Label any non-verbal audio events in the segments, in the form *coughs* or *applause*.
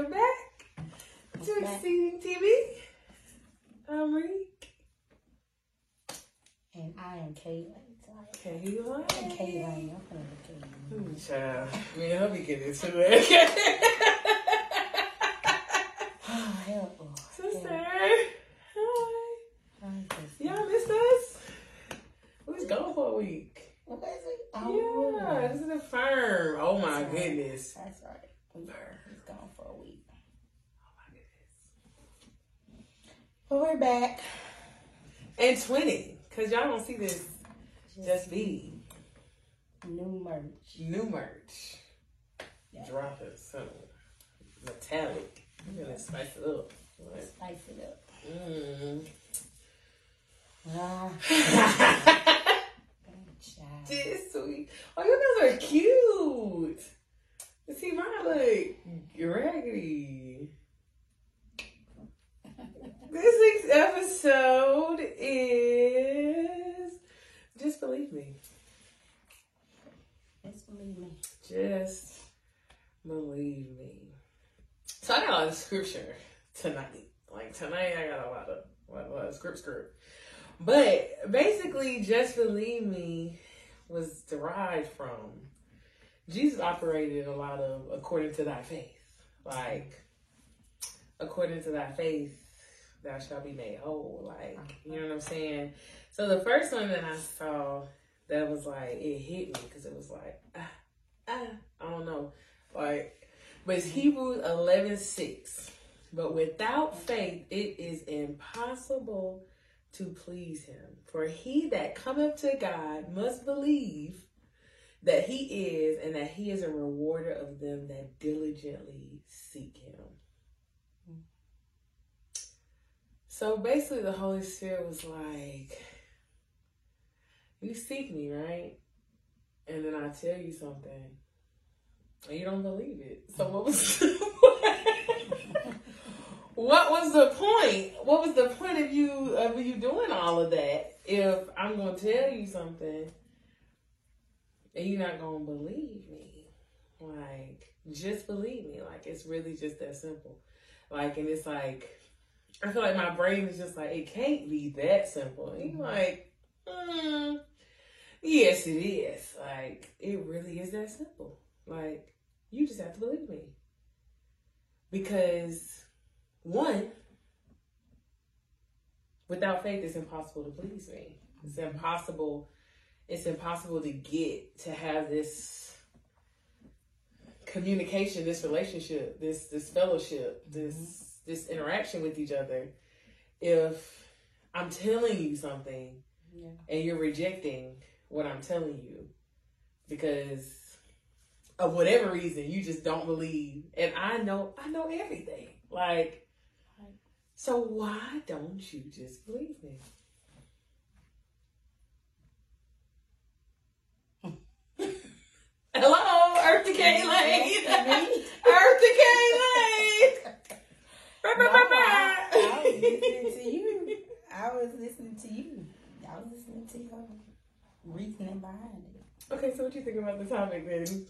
Welcome back to Exceeding TV. I'm Reek. And I am Caitlin. Caitlin. Caitlin. I'm gonna look. Ooh, child. And her be getting into it. *laughs* Oh, hell. oh, Sister. hell. Hi. I'm just- Y'all missed us? We was gone for a week. What is it? Oh, yeah, this is the firm. Oh my That's right. goodness. That's right. We was gone for a week. Oh my goodness. But we're back. And 20. Because y'all don't see this. Just be. New merch. New merch. Yeah. Dropping some metallic. We're gonna spice it up. Spice it up. Mm. Ah, *laughs* this sweet. Oh, you guys are cute. You see, mine look raggedy. This week's episode is Just Believe Me. Just believe me. Just believe me. So I got a lot of scripture tonight. Like tonight, I got a lot of lot of script script. But basically, just believe me was derived from Jesus operated a lot of according to thy faith. Like according to thy faith, thou shalt be made whole. Like you know what I'm saying. So the first one that I saw that was like it hit me because it was like ah, ah, I don't know, like but it's Hebrews 11 6. But without faith, it is impossible to please him. For he that cometh to God must believe that he is, and that he is a rewarder of them that diligently seek him. So basically, the Holy Spirit was like, You seek me, right? And then I tell you something, and you don't believe it. So what was *laughs* what was the point? What was the point of you of you doing all of that if I'm gonna tell you something and you're not gonna believe me? Like, just believe me. Like it's really just that simple. Like, and it's like I feel like my brain is just like it can't be that simple. And you're like, mm, yes, it is. Like it really is that simple. Like you just have to believe me. Because one, without faith it's impossible to please me. It's impossible it's impossible to get to have this communication, this relationship, this this fellowship, this this interaction with each other if I'm telling you something Yeah. and you're rejecting what I'm telling you because of whatever reason you just don't believe and I know I know everything. Like Right. so why don't you just believe me? *laughs* Hello, Eartha K Lane. Me? *laughs* Eartha K Lane. No, I, I was listening to you. I was listening to you. I was listening to your reasoning behind it. Okay, so what you think about the topic then?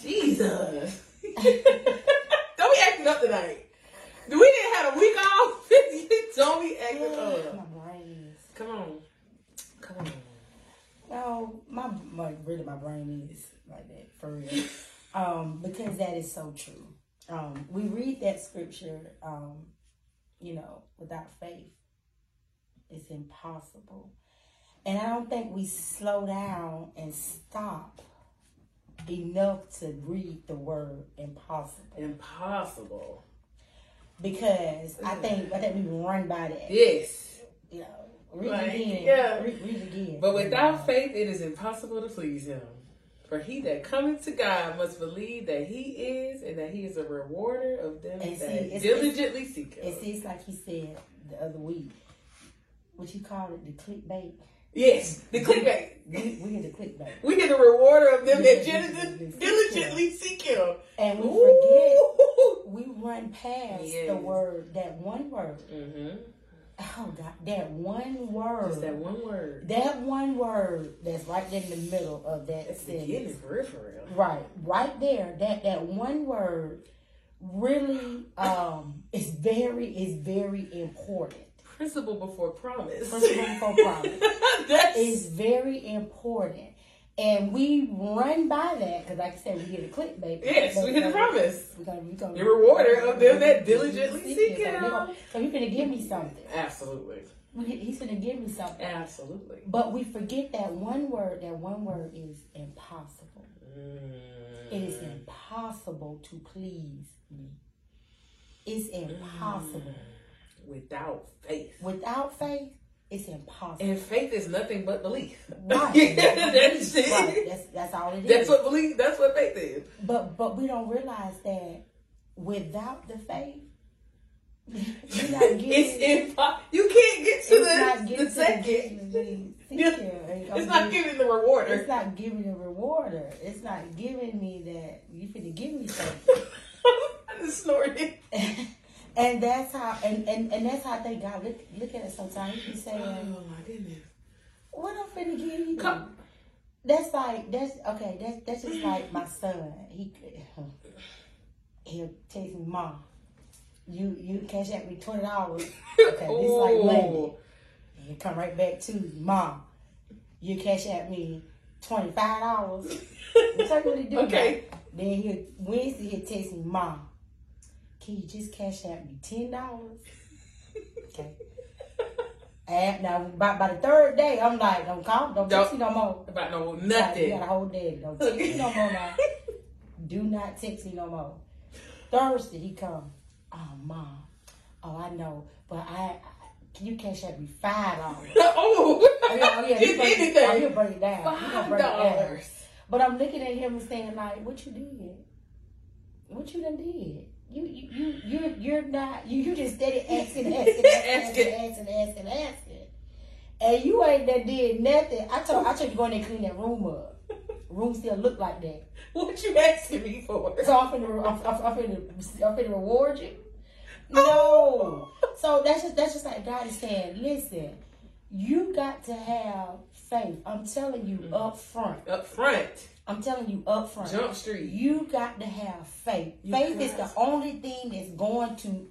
Jesus. *laughs* don't be acting up tonight. We didn't have a week off. *laughs* don't be acting My up. My brain is. Come on. Come on. No, my, my really my brain is like that for real. Um, because that is so true. Um, we read that scripture, um, you know, without faith, it's impossible. And I don't think we slow down and stop enough to read the word impossible. Impossible. Because I think I think we run by that. Yes. You know, read Like, again. yeah. Read, read again. But without faith, it is impossible to please him. For he that cometh to God must believe that he is, and that he is a rewarder of them And see, that it's- diligently seek him. It's, it's like he said the other week. What you call it, the clickbait. yes, the clickbait. We, we get the clickbait. We get the rewarder of them that diligently, seek him. And we forget, we run past Yes. the word, that one word. Mm-hmm. Oh, God, that one word. Just that one word. That one word that's right there in the middle of that That's the sentence. beginning, for real, for real. Right, right there. That that one word really um is very is very important. Principle before promise. Principle before promise. *laughs* That's is very important. And we run by that because, like I said, we get a clickbait. yes, we get a promise. We're gonna, we gonna, The rewarder of them that diligently seek. So, him. gonna- so he's gonna give me something. Absolutely. He's gonna give me something. Absolutely. But we forget that one word. That one word is impossible. Mm. It is impossible to please me. It's impossible. Without faith. Without faith, it's impossible. And faith is nothing but belief. Right. *laughs* that's it. Right. That's that's all it is. That's what belief. That's what faith is. But but we don't realize that without the faith, you're not *laughs* getting. It's impo- You can't get to it's the, the to second. the, *laughs* Yeah. It's not giving the rewarder. It's not giving the rewarder. It's not giving me that you finna give me something. I just snorted. And that's how and, and, and that's how I think God look look at it sometimes. He be Oh my goodness. What I'm finna give you? Come- That's like that's okay, that's that's just like my son. He he'll text me, Mom, you you Cash App me twenty dollars. Okay, this like *laughs* Monday. And you come right back to Mom, you Cash App me twenty five dollars. That's what he do. *laughs* Okay. Then he Wednesday he'll text me, Mom, can you just cash out me ten dollars? Okay. And now by, by the third day, I'm like, don't call, don't text me no more. About no nothing. You nothing. got a whole day. Don't text me no more now. Do not text me no more. Thursday he come. Oh mom. Oh I know, but I, I can you Cash App me five dollars? *laughs* oh, Oh yeah, oh, yeah, Just he'll break, oh, anything. he'll break it down. Five break it down. dollars. But I'm looking at him and saying like, what you did? What you done did? You you you you're you're not you you just steady *laughs* asking asking asking asking asking asking, and you ain't done did nothing. I told I told you go in there and clean that room up. Room still look like that. *laughs* What you asking me for? So I'm finna I'm, I'm, I'm finna I'm finna reward you. *laughs* No. So that's just that's just like God is saying. Listen, you got to have faith. I'm telling you mm-hmm. up front. Up front, I'm telling you up front. Jump Street. You got to have faith. You faith is the only thing that's going to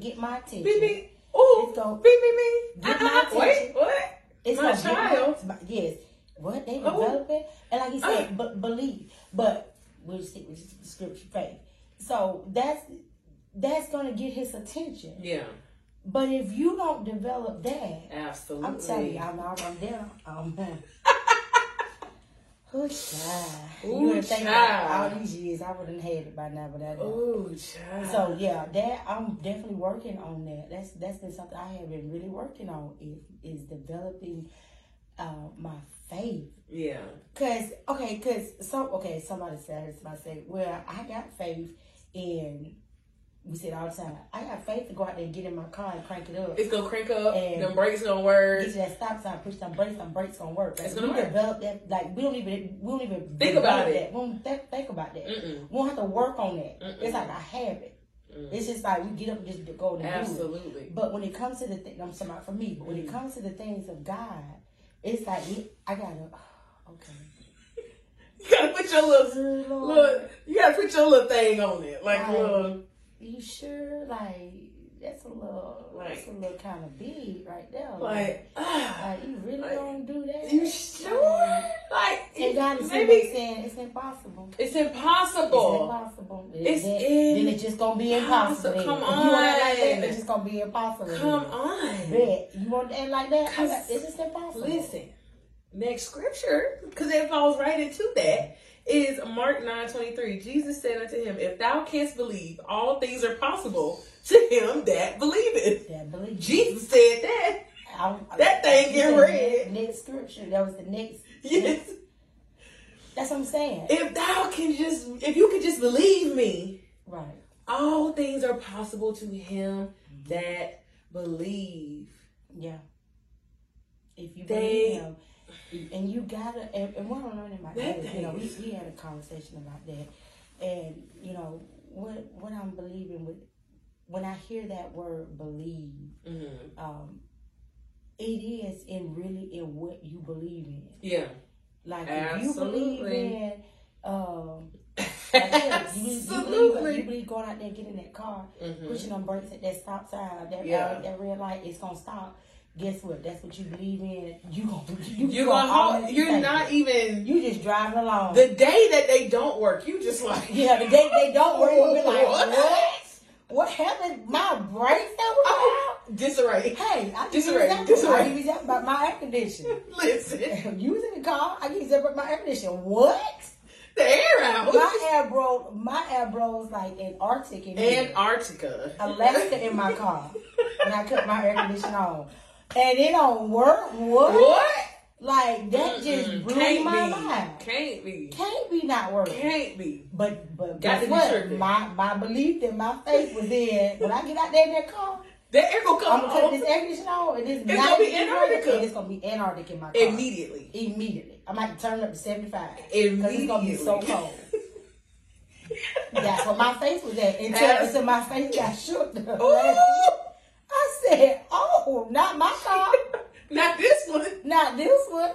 get my attention. Beep beep. Oh, Let's go. beep beep beep. Get Uh-uh. my attention. Wait, what? It's My child. my- yes. What they Oh. it? and like you said, uh. but believe. But we'll stick with the scripture faith. So that's that's gonna get his attention. Yeah, But if you don't develop that, absolutely. I'm telling you, I'm I'm, I'm Ooh, child. Ooh, you would think that child. all these years I wouldn't have it by now, but I don't. Oh, child. So yeah, that I'm definitely working on that. That's that's been something I have been really working on is is developing uh, my faith. yeah, Cause okay, cause so okay, somebody said somebody say, well, I got faith in. We said all the time, I got faith to go out there and get in my car and crank it up. it's gonna crank up. And- them brakes gonna work. Get to that stop sign, push some brakes, some brakes gonna work. Like, It's gonna we work. develop that. Like we don't even we don't even Think about it. That. We don't think, think about that. Mm-mm. We don't have to work on that. Mm-mm. It's like a habit. Mm. It's just like we get up and just go and do it. Absolutely. But when it comes to the thing, I'm talking about for me. But when it comes to the things of God, it's like I gotta. *sighs* Okay. *laughs* You gotta put your little, little, you gotta put your little thing on it, like Right. little. You sure? Like that's a little, like, that's a little kind of big right there. Like, ah, like you really like, gonna do that? you sure? Like, And God is maybe saying it's impossible. it's impossible. It's impossible. impossible. It's then, then it's just gonna be impossible. impossible. Come If you want it like that, on. it's just gonna be impossible. Come on. Bet. You want it like that? I Cause- It's just impossible. Listen, next scripture, because it falls right into that, is Mark nine twenty three. Jesus said unto him, If thou canst believe, all things are possible to him that believeth. That believe. Jesus said that. I- That thing get read. Next scripture. That was the next. *laughs* Yes. That's what I'm saying. If thou can just, if you could just believe me, Right. all things are possible to him that believe. Yeah. If you They- believe him, and you gotta, and, and what I'm learning about That that, is, you know, we, we had a conversation about that, and you know what what I'm believing with when I hear that word believe, Mhm. um, it is in really in what you believe in. Yeah. Like if you believe in, um, *laughs* like, you, you believe, Absolutely. you believe going out there getting that car, Mhm. pushing on brakes at that stop sign, that Yeah. uh, that red light, it's gonna stop. Guess what? That's what you believe in. You gonna you You're gonna gonna hold, you're not even You just driving along. the day that they don't work. You just like yeah, the day they don't work, you'll be like, *laughs* What? what? What happened? My brakes that was oh, disarray. Hey, I you Disarray, example. disarray. I give you about my air conditioning. *laughs* Listen, using the car, I you example about my air conditioning. What? the air out. My air blow, my air blows like Antarctic in. Antarctica. Alaska in my car and I cut my air conditioning on. And it don't work. What? What? Like that just Mm-mm. blew Can't my be. mind. Can't be. Can't be not working. Can't be. But but Got guess to be what? My my belief and my faith was in when I get out there in that car, That air gonna I'm come gonna cut on this air conditioning on and it's, It's gonna be Antarctica. And it's gonna be Antarctic in my car. immediately. Immediately. I might turn it up to seventy five. Because it's gonna be so Immediately. cold. *laughs* That's what my face was at. Until, my face got shook. Ooh, I said, oh, not my car. *laughs* not this one. Not this one.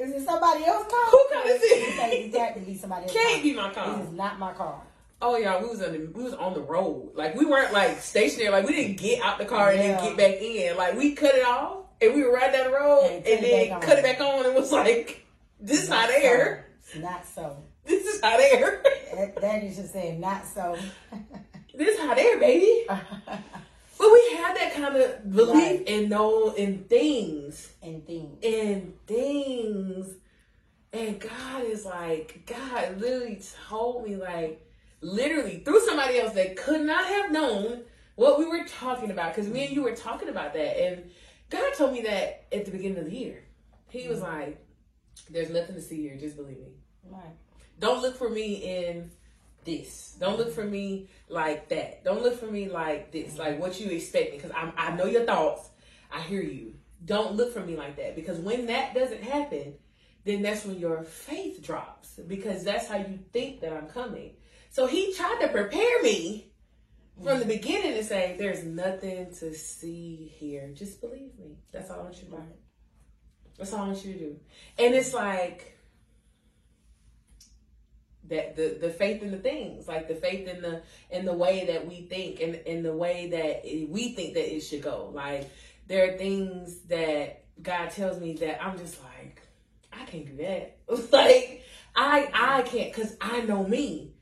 Is it somebody else's car? Who car is it? It got to be somebody else's Can't car. be my car. This is not my car. Oh yeah, we was on the we was on the road. Like we weren't like stationary. Like we didn't get out the car and Yeah. then get back in. Like we cut it off and we were right down the road And and, it then on. cut it back on and was like, this is hot air. So. Not so. This is hot air. That, that is just saying not so. *laughs* this is hot air, baby. *laughs* But we have that kind of belief Right. and know in things. and things. in things. And God is like, God literally told me, like, literally through somebody else that could not have known what we were talking about. Because me and you were talking about that. And God told me that at the beginning of the year. He was mm-hmm. like, there's nothing to see here. Just believe me. Right. Don't look for me in this. Don't look for me like that. Don't look for me like this, like what you expecting. Because I I know your thoughts. I hear you. Don't look for me like that. Because when that doesn't happen, then that's when your faith drops. Because that's how you think that I'm coming. So he tried to prepare me from the beginning to say, "There's nothing to see here. Just believe me. That's all I want you to do. That's all I want you to do." And it's like that the the faith in the things like the faith in the in the way that we think and in the way that we think that it should go. Like there are things that god tells me that i'm just like i can't do that. *laughs* Like i i can't because i know me.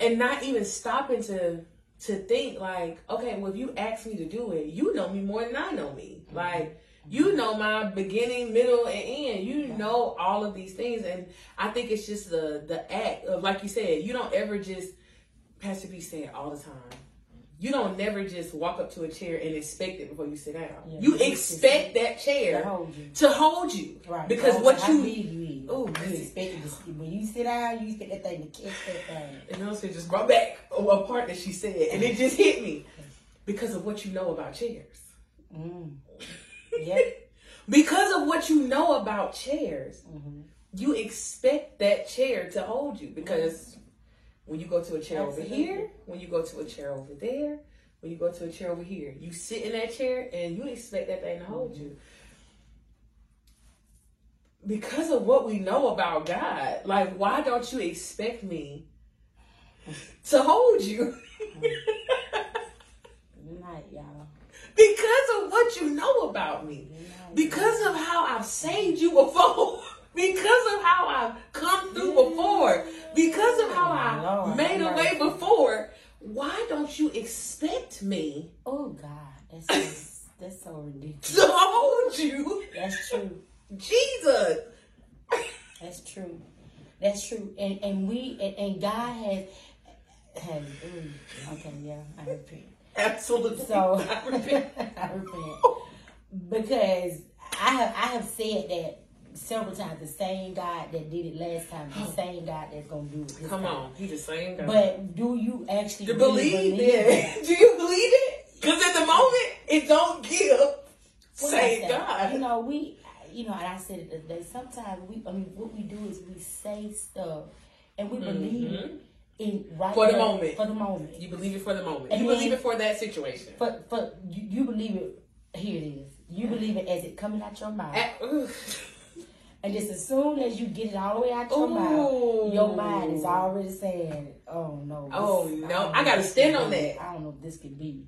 And not even stopping to to think like okay well if you ask me to do it you know me more than i know me. Like you know my beginning, middle, and end. You know all of these things, and I think it's just the the act of like you said. You don't ever just Pastor B said all the time. You don't never just walk up to a chair and expect it before you sit down. Yeah. you expect that chair To hold you. to hold you, Right. because That's what you you is. Ooh, you expect it to see. When you sit down, you expect that thing to catch that thing. and also just brought back a part that she said, and it just hit me because of what you know about chairs. Mm. Yep. Because of what you know about chairs, hmm you expect that chair to hold you because when you go to a chair Absolutely. over here, when you go to a chair over there, when you go to a chair over here, you sit in that chair and you expect that thing to hold you. Because of what we know about God, like why don't you expect me to hold you? Y'all. Because of what you know about me. Because of how I've saved you before, *laughs* because of how I've come through before, because of how I made a way before, why don't you expect me Oh God, that's so, that's so ridiculous. *laughs* to hold you? That's true. Jesus. That's true. That's true. And and we and, and God has has okay, yeah, I repent. Absolutely. So *laughs* I repent. I repent. Because I have I have said that several times. The same God that did it last time, the same God that's gonna do it this Come time. on. He's the same God. But do you actually to really believe believe it. *laughs* Do you believe it? Because at the moment, it don't give. What Same say, God. You know, we, you know, and I said it the. Sometimes we, I mean, what we do is we say stuff and we believe Mhm. In right For the there, moment. For the moment. You believe it for the moment. And you believe it for that situation. For for you, you believe it. Here it is. You believe it as it coming out your mouth. And just as soon as you get it all the way out your mouth, your mind is already saying, "Oh no, oh no, I, I gotta stand on that. I don't know if this could be."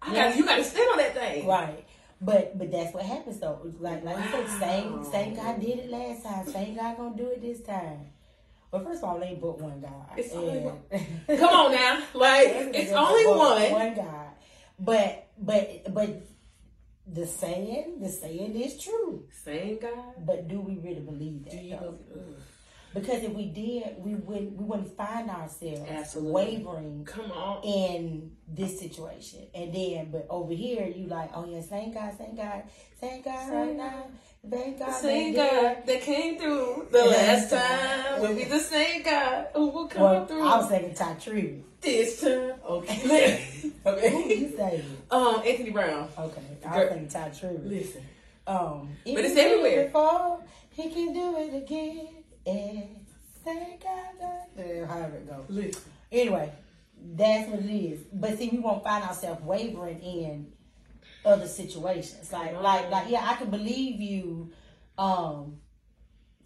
I got you gotta stand on that thing, right? But but that's what happens though. Like like wow. you said, same oh, same God did it last time. Same God gonna do it this time. Well, first of all, ain't but one God. It's only one. *laughs* Come on now, like it's only one. One God. But but but the saying, the saying is true. Saying God. But do we really believe that? Believe, because if we did, we would we wouldn't find ourselves Absolutely. wavering. Come on, in this situation, and then but over here you like, oh yeah, same God, same God, same God same right now. Thank God. The same God that came through the last time will be the same God who will come well, through. I was thinking Tribbett. This time. Okay. *laughs* *laughs* okay. Who you say? Um, Anthony Brown. Okay. I was thinking Tribbett. Listen. Um, but it's everywhere. Before, he can do it again. And thank God. However it goes. Listen. Anyway, that's what it is. But see, we won't find ourselves wavering in other situations. Like, like, like, yeah, I can believe you, um,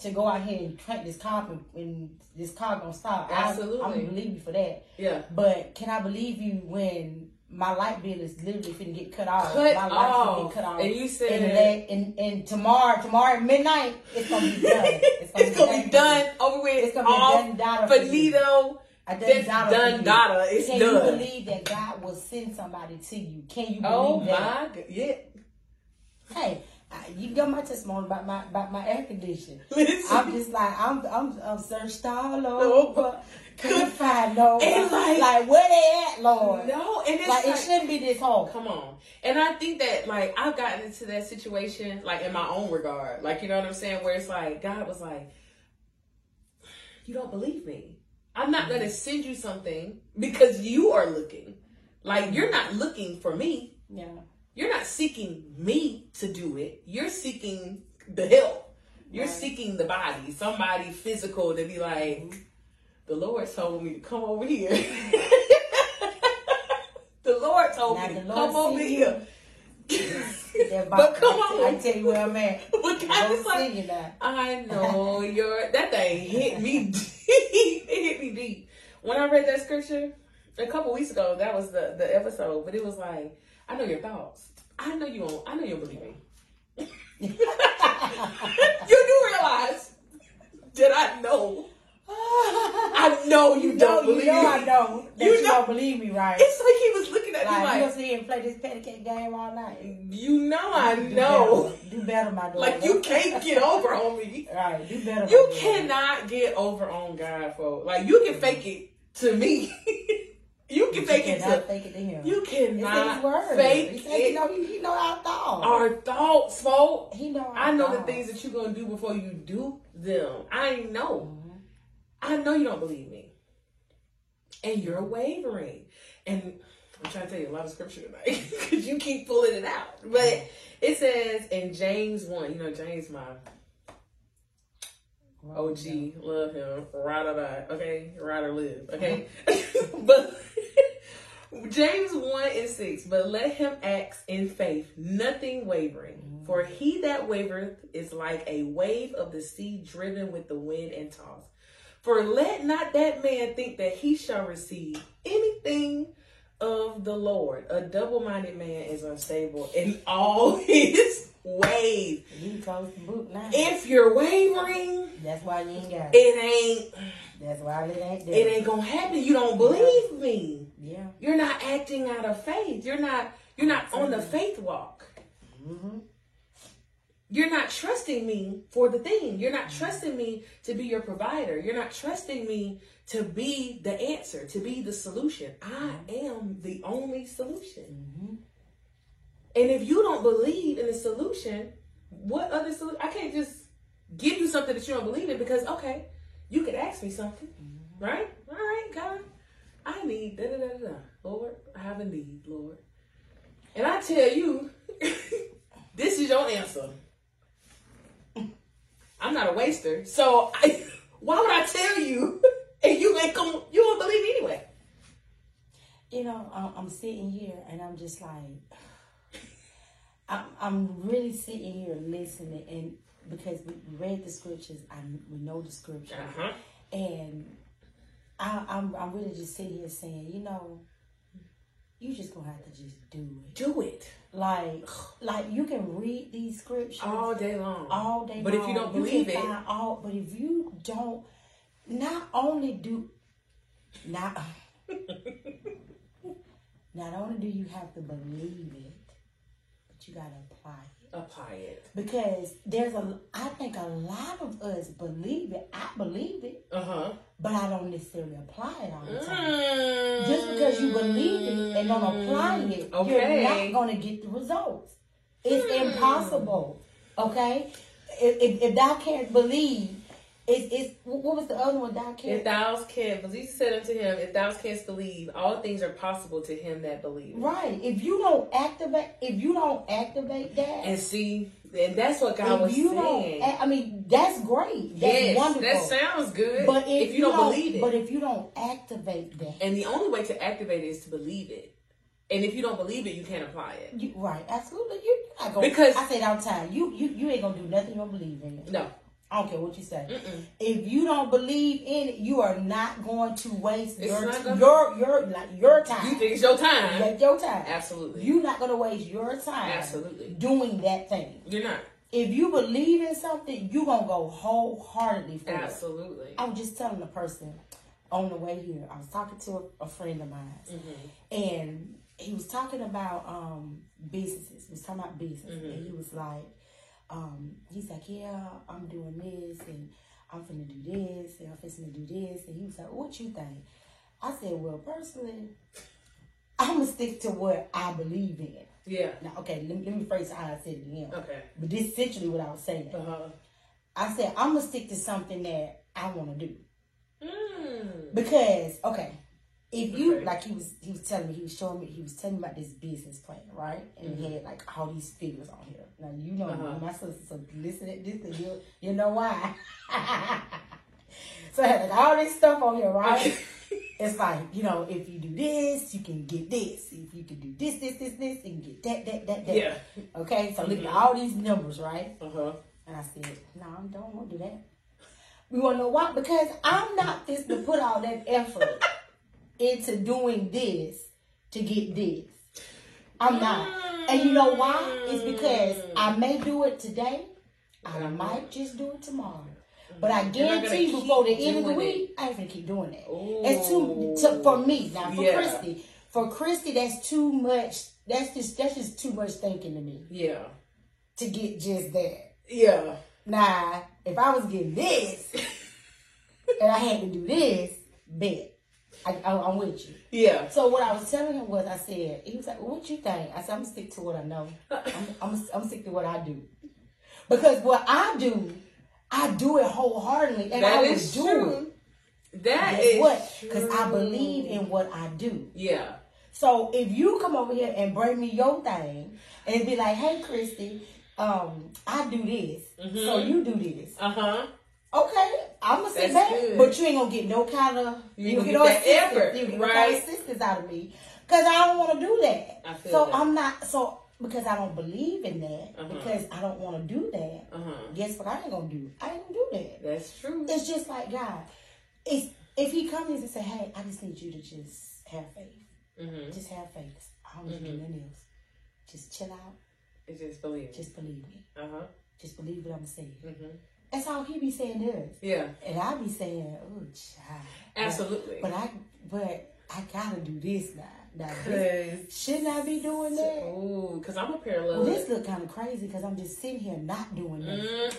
to go out here and crank this car and this car gonna stop. Absolutely, I, gonna believe you for that. Yeah. But can I believe you when my light bill is literally finna get cut off. Cut my off. Gonna get cut off. And you said and, and, and tomorrow, tomorrow at midnight, it's gonna be *laughs* done. It's gonna, it's be, gonna be, done over with. It's gonna off, be done. Data finito. That's done. Data. It's done. Can done. you believe that God will send somebody to you? Can you oh believe oh that? Oh my God! Yeah. Hey, you got my testimony about my about my air condition. *laughs* I'm just like I'm I'm I'm searched all oh, over. *laughs* Couldn't find no and like, like where they at, Lord? No, and it's like, like it shouldn't be this hard. Come on, and I think that like I've gotten into that situation like in my own regard, like you know what I'm saying, where it's like God was like, you don't believe me. I'm not gonna send you something because you are looking. Like you're not looking for me. Yeah. You're not seeking me to do it. You're seeking the help. You're right. seeking the body, somebody physical to be like, mm-hmm. the Lord told me to come over here. *laughs* the Lord told now me to come over here. *laughs* but come on, I tell you where I'm at. *laughs* But God is like, I know you're that thing hit me *laughs* deep. it hit me deep. When I read that scripture a couple weeks ago, that was the the episode. But it was like I know your thoughts. I know you won't. I know you believe me. *laughs* you do realize that I know. I know you, you don't know, believe you know me. I know that you, you know, don't believe me, right? It's like he was looking at like, me like, you gonna sit here and play this patty cake game all night. You know I do know. Better. Do better, my daughter. Like you can't get over on me. Right, do better. You cannot get over on God, for like you can fake it to me. *laughs* You can fake it to fake it to him. You cannot fake he it. He know, he know our thoughts. Our thoughts, folks. He know. I know thoughts. the things that you're gonna do before you do them. I know. I know you don't believe me, and you're wavering. And I'm trying to tell you a lot of scripture tonight *laughs* because you keep pulling it out. But it says in James one. You know James, my OG, love him, ride or die, okay, ride or live, okay. *laughs* but *laughs* James 1 and 6, but let him act in faith, nothing wavering. For he that wavereth is like a wave of the sea driven with the wind and tossed. For let not that man think that he shall receive anything of the Lord. A double minded man is unstable in all *laughs* his ways. You close the book now. If you're wavering, that's why you ain't got it. It ain't. That's why it ain't. There. It ain't gonna happen. You don't believe me. Yeah. You're not acting out of faith. You're not. You're not on the faith walk. Mm-hmm. You're not trusting me for the thing. You're not trusting me to be your provider. You're not trusting me to be the answer, to be the solution. I am the only solution. Mm-hmm. And if you don't believe in the solution, what other solution? I can't just give you something that you don't believe in because, okay, you could ask me something, mm-hmm. right? All right, God, I need da da da da. Lord, I have a need, Lord. And I tell you, *laughs* this is your answer. I'm not a waster. So I, *laughs* why would I tell you *laughs* and you ain't come, you won't believe me anyway? You know, I'm sitting here and I'm just like, *sighs* I'm, I'm really sitting here listening and because we read the scriptures, I, we know the scripture, Uh-huh. and I, I'm I'm really just sitting here saying, you know, you just gonna have to just do it. Do it Like, like you can read these scriptures all day long. all day long But if you don't believe it- find all. But if you don't, not only do, not, *laughs* not only do you have to believe it, but you gotta apply it. Apply it. Because there's a, I think a lot of us believe it. I believe it, Uh huh. but I don't necessarily apply it all the time. Mm. Just because you believe it and don't apply it, Okay. you're not going to get the results. It's Hmm. impossible. Okay? If, if, if thou can't believe, it's, it's, what was the other one? Thou If can't. thou canst, but Jesus said unto him, If thou canst believe, all things are possible to him that believes. Right. If you don't activate, if you don't activate that, And see, and that's what God if was you saying. don't, I mean, that's great. That's yes, wonderful. that sounds good. but if, you don't, believe it, but if you don't activate that, and the only way to activate it is to believe it. And if you don't believe it, you can't apply it. you, right, absolutely, you not gonna. Because- I say it all the time. You, you, you ain't gonna do nothing you don't believe in. It. No. I don't care what you say. Mm-mm. If you don't believe in it, you are not going to waste It's your your your like your time. You think it's your time? Like your time. Absolutely. You're not going to waste your time. Absolutely. Doing that thing. You're not. If you believe in something, you're gonna go wholeheartedly for it. Absolutely. I was just telling the person on the way here. I was talking to a, a friend of mine, Mm-hmm. and he was talking about um, businesses. He was talking about business, Mm-hmm. and he was like, um, he's like, yeah, I'm doing this, and I'm finna do this, and I'm finna do this, and he was like, what you think? I said, well, personally, *laughs* I'm gonna stick to what I believe in. Yeah. Now, okay, let me, let me phrase how I said it again. Okay. But this is essentially what I was saying. Uh-huh. I said, I'm gonna stick to something that I want to do. Mm. Because okay, if you Okay. like he was he was telling me he was showing me he was telling me about this business plan right, and he had like all these figures on here. Now you know Mm-hmm. Uh-huh. my sister so listen at this and you you know why. *laughs* so I had like all this stuff on here right. *laughs* It's like you know if you do this you can get this. If you can do this this this this you can get that that that that. Yeah. Okay, so look at Mm-hmm. all these numbers right. Uh-huh. And I said, no, I don't want to do that. We want to know why? Because I'm not this to put all that effort into doing this to get this. I'm not. And you know why? It's because I may do it today. I might just do it tomorrow. But I guarantee you before the end of the week, I ain't gonna keep doing that. Ooh. It's too to, for me now. For Yeah. Christy, for Christy, that's too much. That's just that's just too much thinking to me Yeah. to get just that. Yeah. Now, if I was getting this *laughs* and I had to do this, bet. I, I, I'm with you. Yeah. So what I was telling him was, I said, he was like, well, "What you think?" I said, "I'm gonna stick to what I know. I'm, I'm, I'm stick to what I do because what I do, I do it wholeheartedly, and I That would is do true. it. That what? Because I believe in what I do. Yeah. So if you come over here and bring me your thing and be like, "Hey, Christy, um, I do this, so you do this." Uh-huh. Okay, I'm gonna sit back, good. but you ain't gonna get no kind of You you get get no that assistance. effort, you get no kind assistance out of me because I don't want to do that. I feel so that. I'm not so because I don't believe in that Uh-huh. because I don't want to do that. Uh-huh. Guess what? I ain't gonna do. I ain't gonna do that. That's true. It's just like God. It's if He comes and say, "Hey, I just need you to just have faith. Mm-hmm. Just have faith. I don't need do nothing else. Just chill out. It's just believe. Just believe me. Uh-huh. Just believe what I'm saying." Mm-hmm. That's all He be saying to us. Yeah. And I be saying, oh, child. Absolutely. But I, but I gotta do this now. Now, this, Cause shouldn't I be doing that? ooh, cause I'm a parallel. Well, this look kind of crazy because I'm just sitting here not doing that. Mm.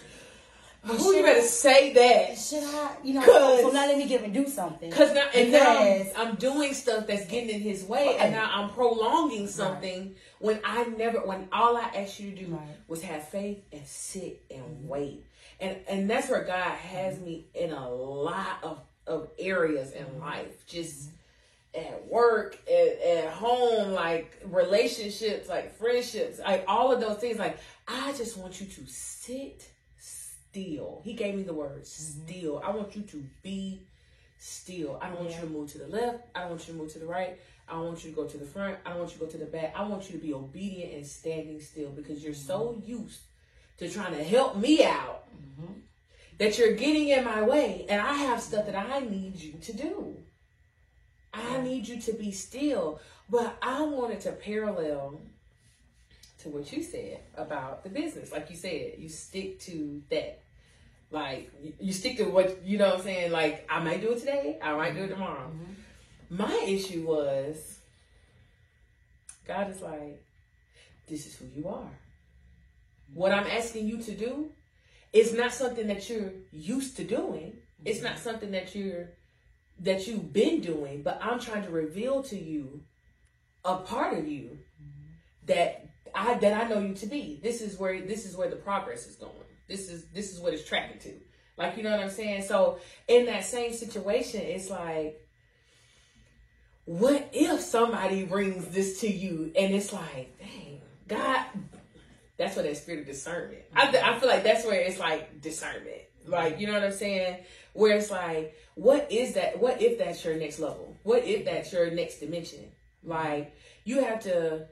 But Who you better I- say that? Should I, you know, so now let me get and do something. Cause now and now Because- I'm, I'm doing stuff that's getting in his way, Right. and now I'm prolonging something when I never, when all I asked you to do Right. Was have faith and sit and wait, and and that's where God has me in a lot of of areas in Mm-hmm. life, just at work, at, at home, like relationships, like friendships, like all of those things. Like I just want you to sit still. He gave me the word Mm-hmm. still. I want you to be still. I don't want you to move to the left. I don't want you to move to the right. I don't want you to go to the front. I don't want you to go to the back. I want you to be obedient and standing still because you're so Mm-hmm. used to trying to help me out mm-hmm. that you're getting in my way and I have stuff that I need you to do. I need you to be still. But I wanted to parallel to what you said about the business. Like you said, you stick to that. Like you- stick to what you know what I'm saying? Like I might do it today, I might do it mm-hmm. tomorrow. Mm-hmm. My issue was God is like, this is who you are. What I'm asking you to do is not something that you're used to doing. It's not something that you're that you've been doing, but I'm trying to reveal to you a part of you that I that I know you to be. This is where this is where the progress is going. This is this is what it's tracking to. Like you know what I'm saying? So in that same situation, it's like what if somebody brings this to you and it's like, dang, God, that's where that spirit of discernment. I, th- I feel like that's where it's like discernment. Like, you know what I'm saying? Where it's like, what is that? What if that's your next level? What if that's your next dimension? Like, you have to,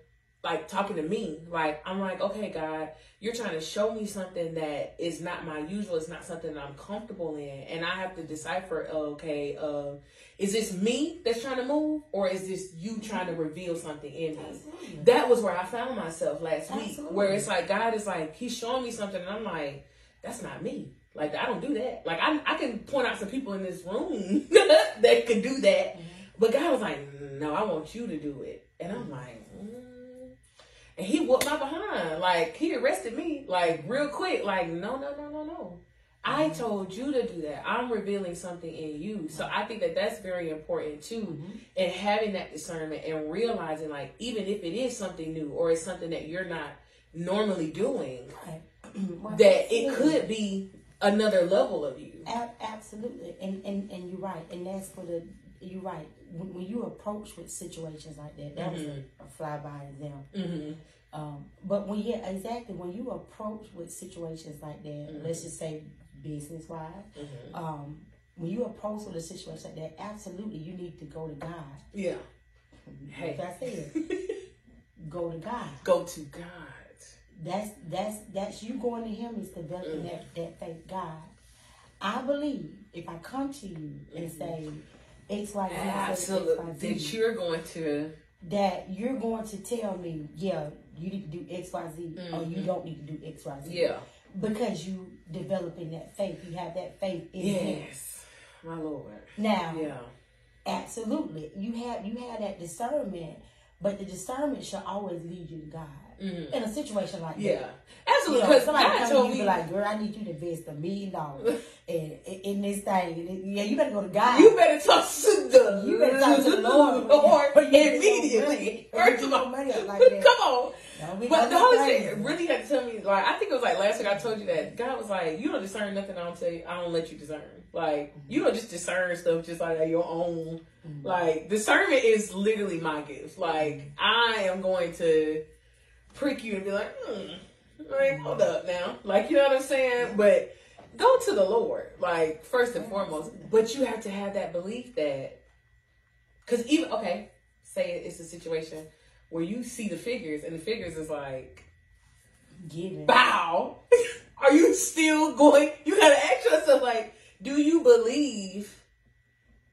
like, talking to me, like, I'm like, okay, God, you're trying to show me something that is not my usual. It's not something that I'm comfortable in. And I have to decipher, okay, uh, is this me that's trying to move or is this you trying to reveal something in me? Absolutely. That was where I found myself last week, Absolutely. where it's like God is like He's showing me something, and I'm like, that's not me. Like I don't do that. Like I, I can point out some people in this room *laughs* that could do that, but God was like, no, I want you to do it, and I'm like. And He whooped my behind. Like He arrested me, like real quick. Like no, no, no, no, no. I mm-hmm. told you to do that. I'm revealing something in you. So I think that that's very important too. Mm-hmm. And having that discernment and realizing, like, even if it is something new or it's something that you're not normally doing, Right. *clears throat* Well, that it could be another level of you. Absolutely, and, and and you're right, and that's for the you're right. When, when you approach with situations like that, that was a, a flyby example. Mm-hmm. Um, but when yeah, exactly when you approach with situations like that, Mm-hmm. let's just say business wise, um, when you approach with a situation like that, absolutely you need to go to God. Yeah. Hey. Like I said, *laughs* go to God. Go to God. That's that's that's you going to Him is developing Mm. that that faith. God, I believe if I come to you and say X Y Z, Mm-hmm. Absolutely. That you're going to. that you're going to tell me, yeah, you need to do X Y Z, or you Mhm. don't need to do X Y Z. Yeah. because you developing that faith. You have that faith in. Yes. My Lord. Now, Yeah. absolutely, you have you have that discernment, but the discernment should always lead you to God. Mhm. In a situation like that. Yeah. that. Absolutely. You know, Because somebody God come to told me. like, girl, I need you to invest a million dollars *laughs* in, this thing. It- yeah, you better go to God. you better talk to the You better talk to the *laughs* Lord, Lord when you get your immediately. money- when you First of all, money like that. come on. But the Holy. Spirit really had to tell me, like, I think it was like last week I told you that God was like, you don't discern nothing I don't tell you, I don't let you discern. Like, you don't just discern stuff just like your own. Like, discernment is literally my gift. Like, I am going to prick you and be like, hmm, like, hold up now. Like, you know what I'm saying? But go to the Lord, like, first and foremost. But you have to have that belief that, because even, okay, say it's a situation where you see the figures and the figures is like, Giving. bow. *laughs* Are you still going? You gotta ask yourself, like, do you believe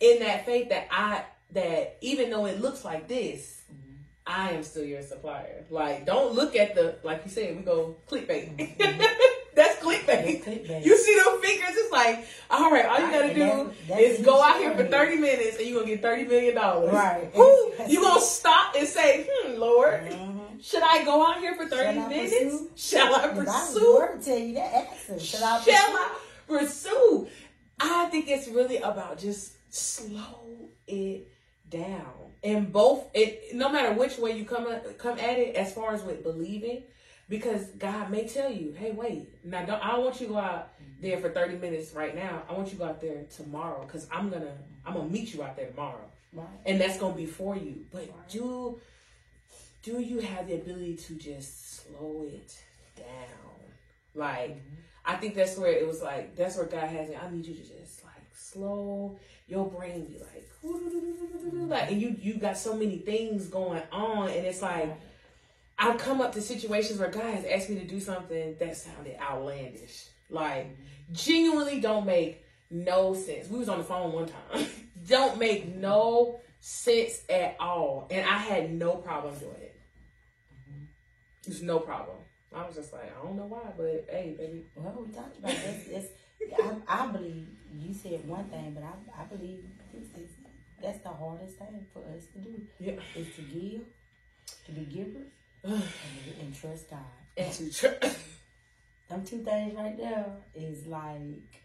in that faith that I that even though it looks like this, I am still your supplier. Like, don't look at the like you said. We go clickbait. *laughs* That's clickbait. Clickbait. You see those figures? It's like, all right, all you gotta do that's is go out here for thirty minutes and you are gonna get thirty million dollars. Right. Who you gonna stop and say, hmm, Lord, Mhm. should I go out here for thirty Shall minutes? pursue? Shall I pursue? word tell you that answer. Shall I Shall pursue? I pursue? I think it's really about just slow it down. And both, it no matter which way you come at, come at it, as far as with believing, because God may tell you, "Hey, wait, now don't, I don't want you to go out there for thirty minutes right now. I want you to go out there tomorrow, because I'm gonna I'm gonna meet you out there tomorrow." Right. and that's gonna be for you. But do do you have the ability to just slow it down? Like mm-hmm. I think that's where it was like that's where God has it. I need you to just slow your brain be like like and you you got so many things going on and it's like I've come up to situations where God has asked me to do something that sounded outlandish. Like genuinely don't make no sense. We was on the phone one time. *laughs* don't make no sense at all. And I had no problem doing it. There's no problem. I was just like, I don't know why, but hey, baby. Well, we talked about this. It's, I, I believe you said one thing, but I, I believe this is, that's the hardest thing for us to do. Yeah. Is to give, to be givers, and, and trust God. And to tr- *coughs* Them two things right there is like,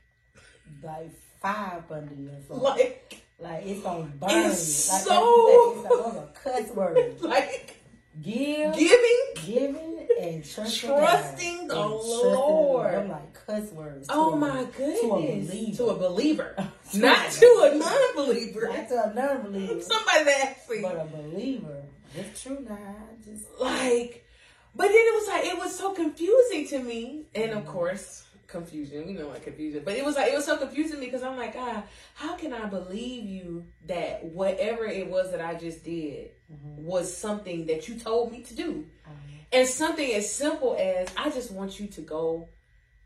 like five under your soul. like, Like it's gonna burn. It's you. Like so- it's a, those are cuss words. *laughs* like Give, giving. giving, and trusting. Trusting the And trusting Lord. Them like cuss words. Oh to a- my goodness. believer. To a believer. To *laughs* Not to a non-believer. *laughs* Not to a non-believer, Somebody that actually but a believer. It's true now. I just like but then it was like it was so confusing to me. And of mm-hmm. course, confusion. We know what confusion. But it was like it was so confusing to me because I'm like, God, how can I believe you that whatever it was that I just did mm-hmm. was something that you told me to do? um, And something as simple as I just want you to go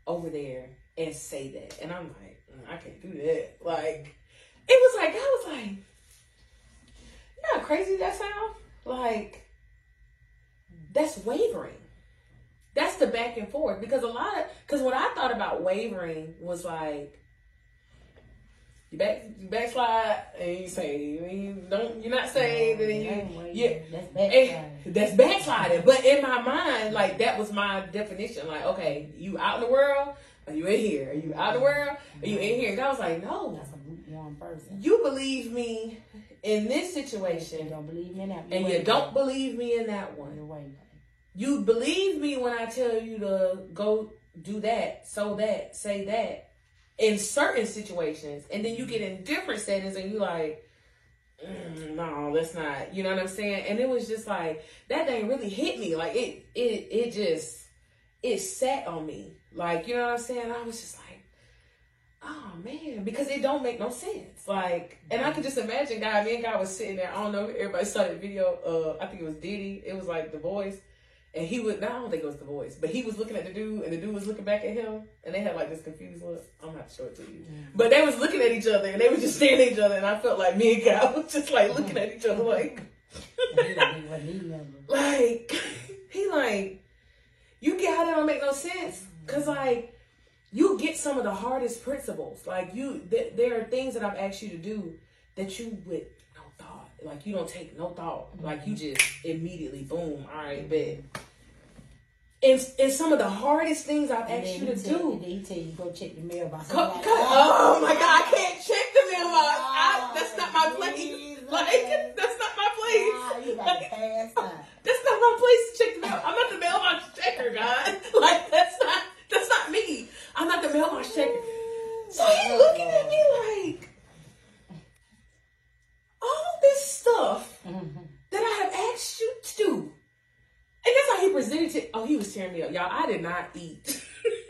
over there and say that. And I'm like, "Mm, I can't do that. Like, it was like, I was like, you know how crazy that sound? Like, that's wavering. That's the back and forth. Because a lot of, because what I thought about wavering was like, you back, you backslide and you say, you don't, you're not saved, and then you, yeah, that's backsliding. that's backsliding. But in my mind, like that was my definition. Like, okay, you out in the world, or you in here? Are you out in the world? Are you in here? And God was like, no, That's a lukewarm person. you believe me in this You situation, don't believe me in that. and you don't believe me in that one. You believe me when I tell you to go do that, so that, say that in certain situations, and then you get in different settings and you like, mm, no, that's not. You know what I'm saying? And it was just like that thing really hit me. Like it, it, it just it sat on me. Like you know what I'm saying? I was just like, oh man, because it don't make no sense. Like, and I could just imagine God. Me and God was sitting there. I don't know everybody saw that video. Uh, I think it was Diddy. It was like the voice. And he would, no, I don't think it was the voice, but he was looking at the dude, and the dude was looking back at him, and they had like this confused look. I'm gonna have to show it to you. But they was looking at each other, and they was just staring at each other, and I felt like me and God was just like looking at each other, like, He wasn't even member. like, he like, you get how that don't make no sense, cause like, you get some of the hardest principles, like you, th- there are things that I've asked you to do that you would like you don't take no thought, like you mm-hmm. just immediately boom, all right, bet. And, and some of the hardest things I've And asked you to tell, do. and then he tell you go check the mailbox. Co- like, oh my god, I can't check the mailbox. I, oh, that's not my place. Like, that's not my place. you got to pass. *laughs* That's not my place to check the mail. I'm not the mailbox checker, God. *laughs* Like, that's not, that's not me. I'm not the mailbox checker. So he's looking at me like, this stuff that I have asked you to do. And that's how he presented it. Oh, he was tearing me up. Y'all, I did not eat.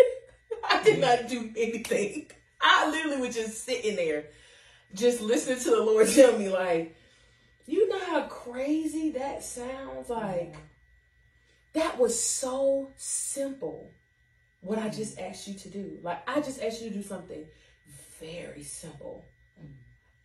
*laughs* I did not do anything. I literally was just sitting there, just listening to the Lord *laughs* tell me, like, you know how crazy that sounds? Like, that was so simple what I just asked you to do. Like, I just asked you to do something very simple.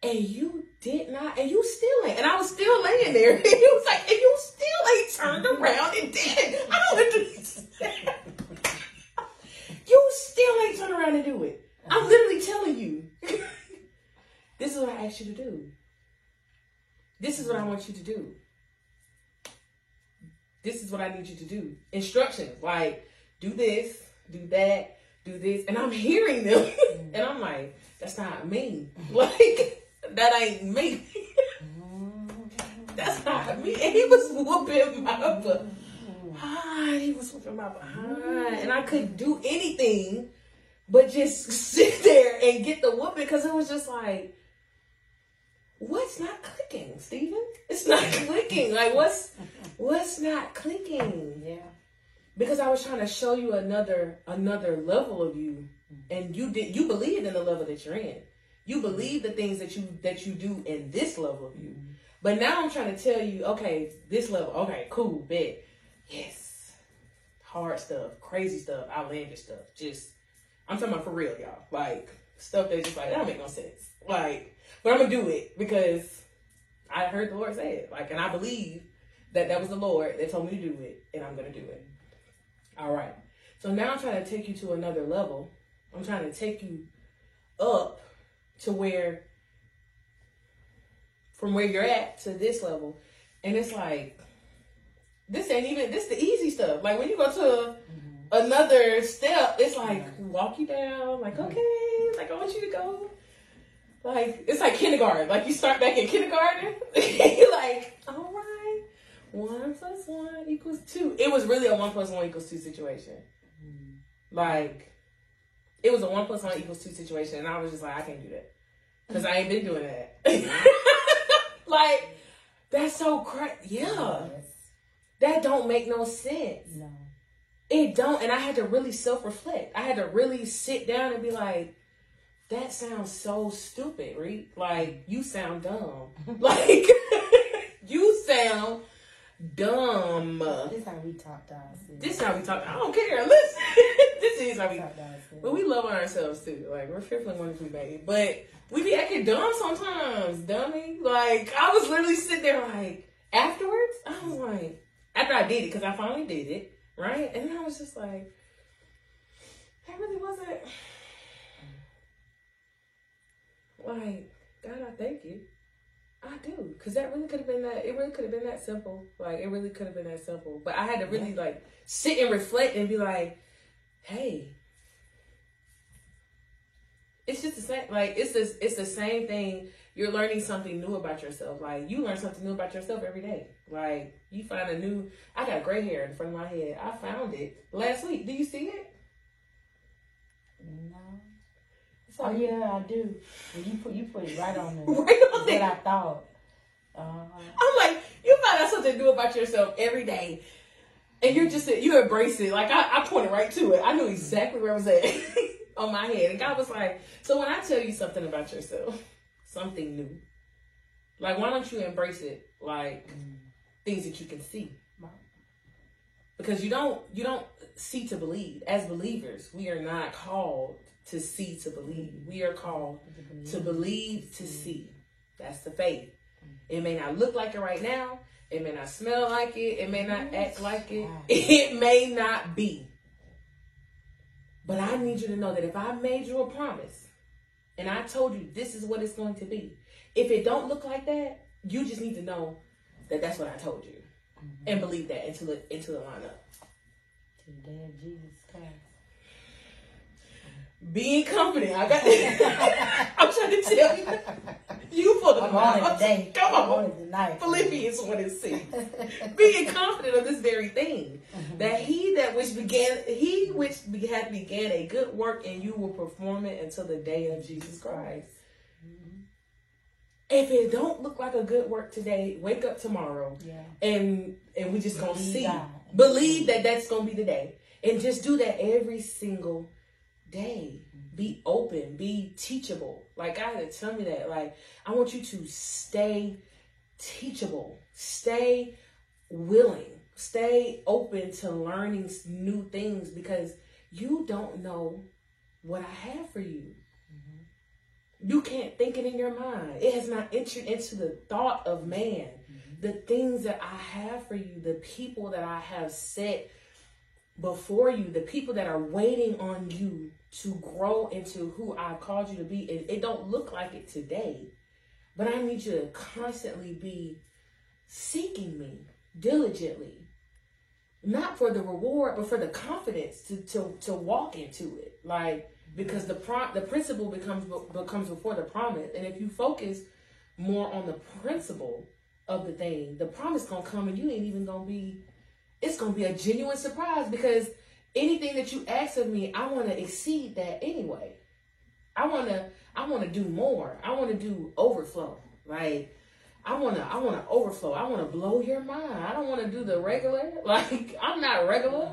And you did not, and you still ain't. And I was still laying there. And *laughs* he was like, and you still ain't turned around and did. I don't understand. *laughs* you still ain't turned around and do it. I'm literally telling you. *laughs* this is what I asked you to do. This is what I want you to do. This is what I need you to do. Instructions like do this, do that, do this. And I'm hearing them. and I'm like, that's not me. Like, that ain't me. Mm-hmm. That's not me. And he was whooping my behind. He was whooping my behind. Mm-hmm. And I couldn't do anything but just *laughs* sit there and get the whooping because it was just like, what's not clicking, Steven? It's not *laughs* clicking. Like, what's what's not clicking? Yeah. Because I was trying to show you another another level of you, mm-hmm. and you did you believed in the level that you're in. You believe the things that you that you do in this level of you. But now I'm trying to tell you, okay, this level, okay, cool, bet. Yes. Hard stuff, crazy stuff, outlandish stuff. Just, I'm talking about for real, y'all. Like, stuff that just like, that don't make no sense. Like, but I'm gonna do it because I heard the Lord say it. Like, and I believe that that was the Lord that told me to do it, and I'm gonna do it. All right. So now I'm trying to take you to another level. I'm trying to take you up to where, from where you're at to this level, and it's like, this ain't even this the easy stuff. Like when you go to another step, it's like walk you down. Like okay, like I want you to go. Like it's like kindergarten. Like you start back in kindergarten. You're *laughs* like, all right, one plus one equals two. It was really a one plus one equals two situation. Mm-hmm. Like it was a one plus one equals two situation, and I was just like, I can't do that because I ain't been doing that. *laughs* like that's so crazy. Yeah, Yes. that don't make no sense. No. It don't, and I had to really self reflect. I had to really sit down and be like, "That sounds so stupid, Reed. Like you sound dumb. *laughs* like *laughs* you sound dumb. This is how we talk to ourselves. This is how we talk. I don't care. *laughs* Listen, this is how we. talk. But we love on ourselves too. Like we're fearfully wonderfully made. But we be acting dumb sometimes, dummy. Like I was literally sitting there like afterwards. I was like after I did it because I finally did it right, and then I was just like, that really wasn't *sighs* like God. I thank you. I do because that really could have been that. It really could have been that simple. Like it really could have been that simple. But I had to really like sit and reflect and be like, hey, it's just the same. Like it's this. It's the same thing. You're learning something new about yourself. Like you learn something new about yourself every day. Like you find a new. I got gray hair in front of my head. I found it last week. Do you see it? No. Oh yeah, I do. You put you put it right on *laughs* there. Right on it. what I thought. Uh, I'm like, you find out something new about yourself every day. And you're just, you embrace it. Like, I, I pointed right to it. I knew exactly where it was at *laughs* on my head. And God was like, so when I tell you something about yourself, *laughs* something new, like, why don't you embrace it like things that you can see? Because you don't, you don't see to believe. As believers, we are not called to see to believe. We are called to believe to mm-hmm. see. That's the faith. It may not look like it right now. It may not smell like it. It may not act like it. *laughs* It may not be. But I need you to know that if I made you a promise and I told you this is what it's going to be, if it don't look like that, you just need to know that that's what I told you Mm-hmm. and believe that until it until it line up. to the day of Jesus Christ. Being confident, I got. *laughs* I'm trying to tell you, you full of I'm on today. Come on. tonight. Philippians 1 and 6. *laughs* Being confident of this very thing, mm-hmm. that he that which began, he which had began a good work, and you will perform it until the day of Jesus Christ. If it don't look like a good work today, wake up tomorrow, Yeah. and and we just gonna Believe see, God. believe that mm-hmm. that's gonna be the day, and just do that every single day. Be open, be teachable. Like God had to tell me that. Like I want you to stay teachable, stay willing, stay open to learning new things because you don't know what I have for you. You can't think it in your mind. It has not entered into the thought of man. Mm-hmm. The things that I have for you, the people that I have set before you, the people that are waiting on you to grow into who I've called you to be. It, it don't look like it today, but I need you to constantly be seeking me diligently. Not for the reward, but for the confidence to, to, to walk into it. Like because the pro- the principle becomes becomes before the promise, and if you focus more on the principle of the thing, the promise gonna come, and you ain't even gonna be. It's gonna be a genuine surprise because anything that you ask of me, I want to exceed that anyway. I wanna I wanna do more. I wanna do overflow. Like I wanna I wanna overflow. I wanna blow your mind. I don't wanna do the regular. *laughs* Like I'm not regular.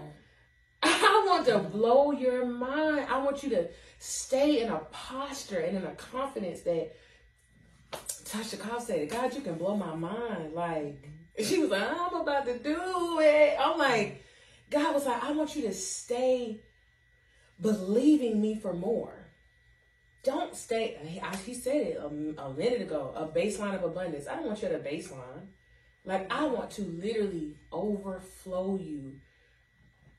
I want to blow your mind. I want you to stay in a posture and in a confidence that Tasha Cobb said, God, you can blow my mind. Like, *laughs* she was like, I'm about to do it. I'm like, God was like, I want you to stay believing me for more. Don't stay, he said it a, a minute ago, a baseline of abundance. I don't want you at a baseline. Like, I want to literally overflow you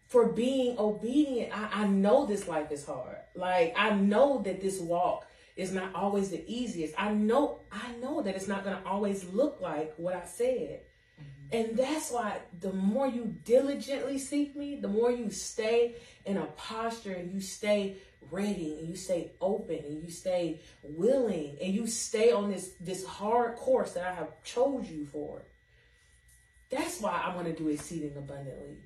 for being obedient. I, I know this life is hard. Like, I know that this walk is not always the easiest. I know, I know that it's not going to always look like what I said. Mm-hmm. And that's why the more you diligently seek me, the more you stay in a posture and you stay ready and you stay open and you stay willing and you stay on this this hard course that I have chose you for. That's why I want to do exceeding abundantly.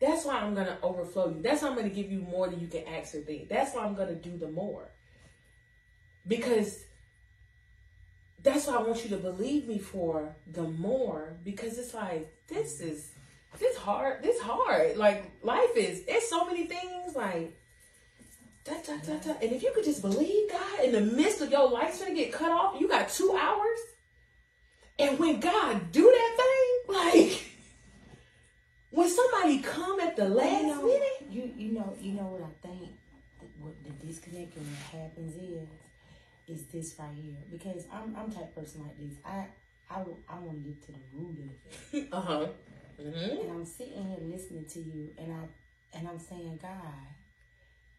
That's why I'm going to overflow you. That's why I'm going to give you more than you can ask or think. That's why I'm going to do the more. Because that's why I want you to believe me for the more because it's like this is this hard this hard like life is it's so many things like da, da, da, da. and if you could just believe God in the midst of your life's gonna get cut off you got two hours and when God do that thing like when somebody come at the last you know, minute you you know you know what I think what the disconnect and what happens is is this right here because I'm I'm type person like this. I I, I want to get to the root of it. *laughs* uh huh. Mm-hmm. And I'm sitting here listening to you, and I and I'm saying, God,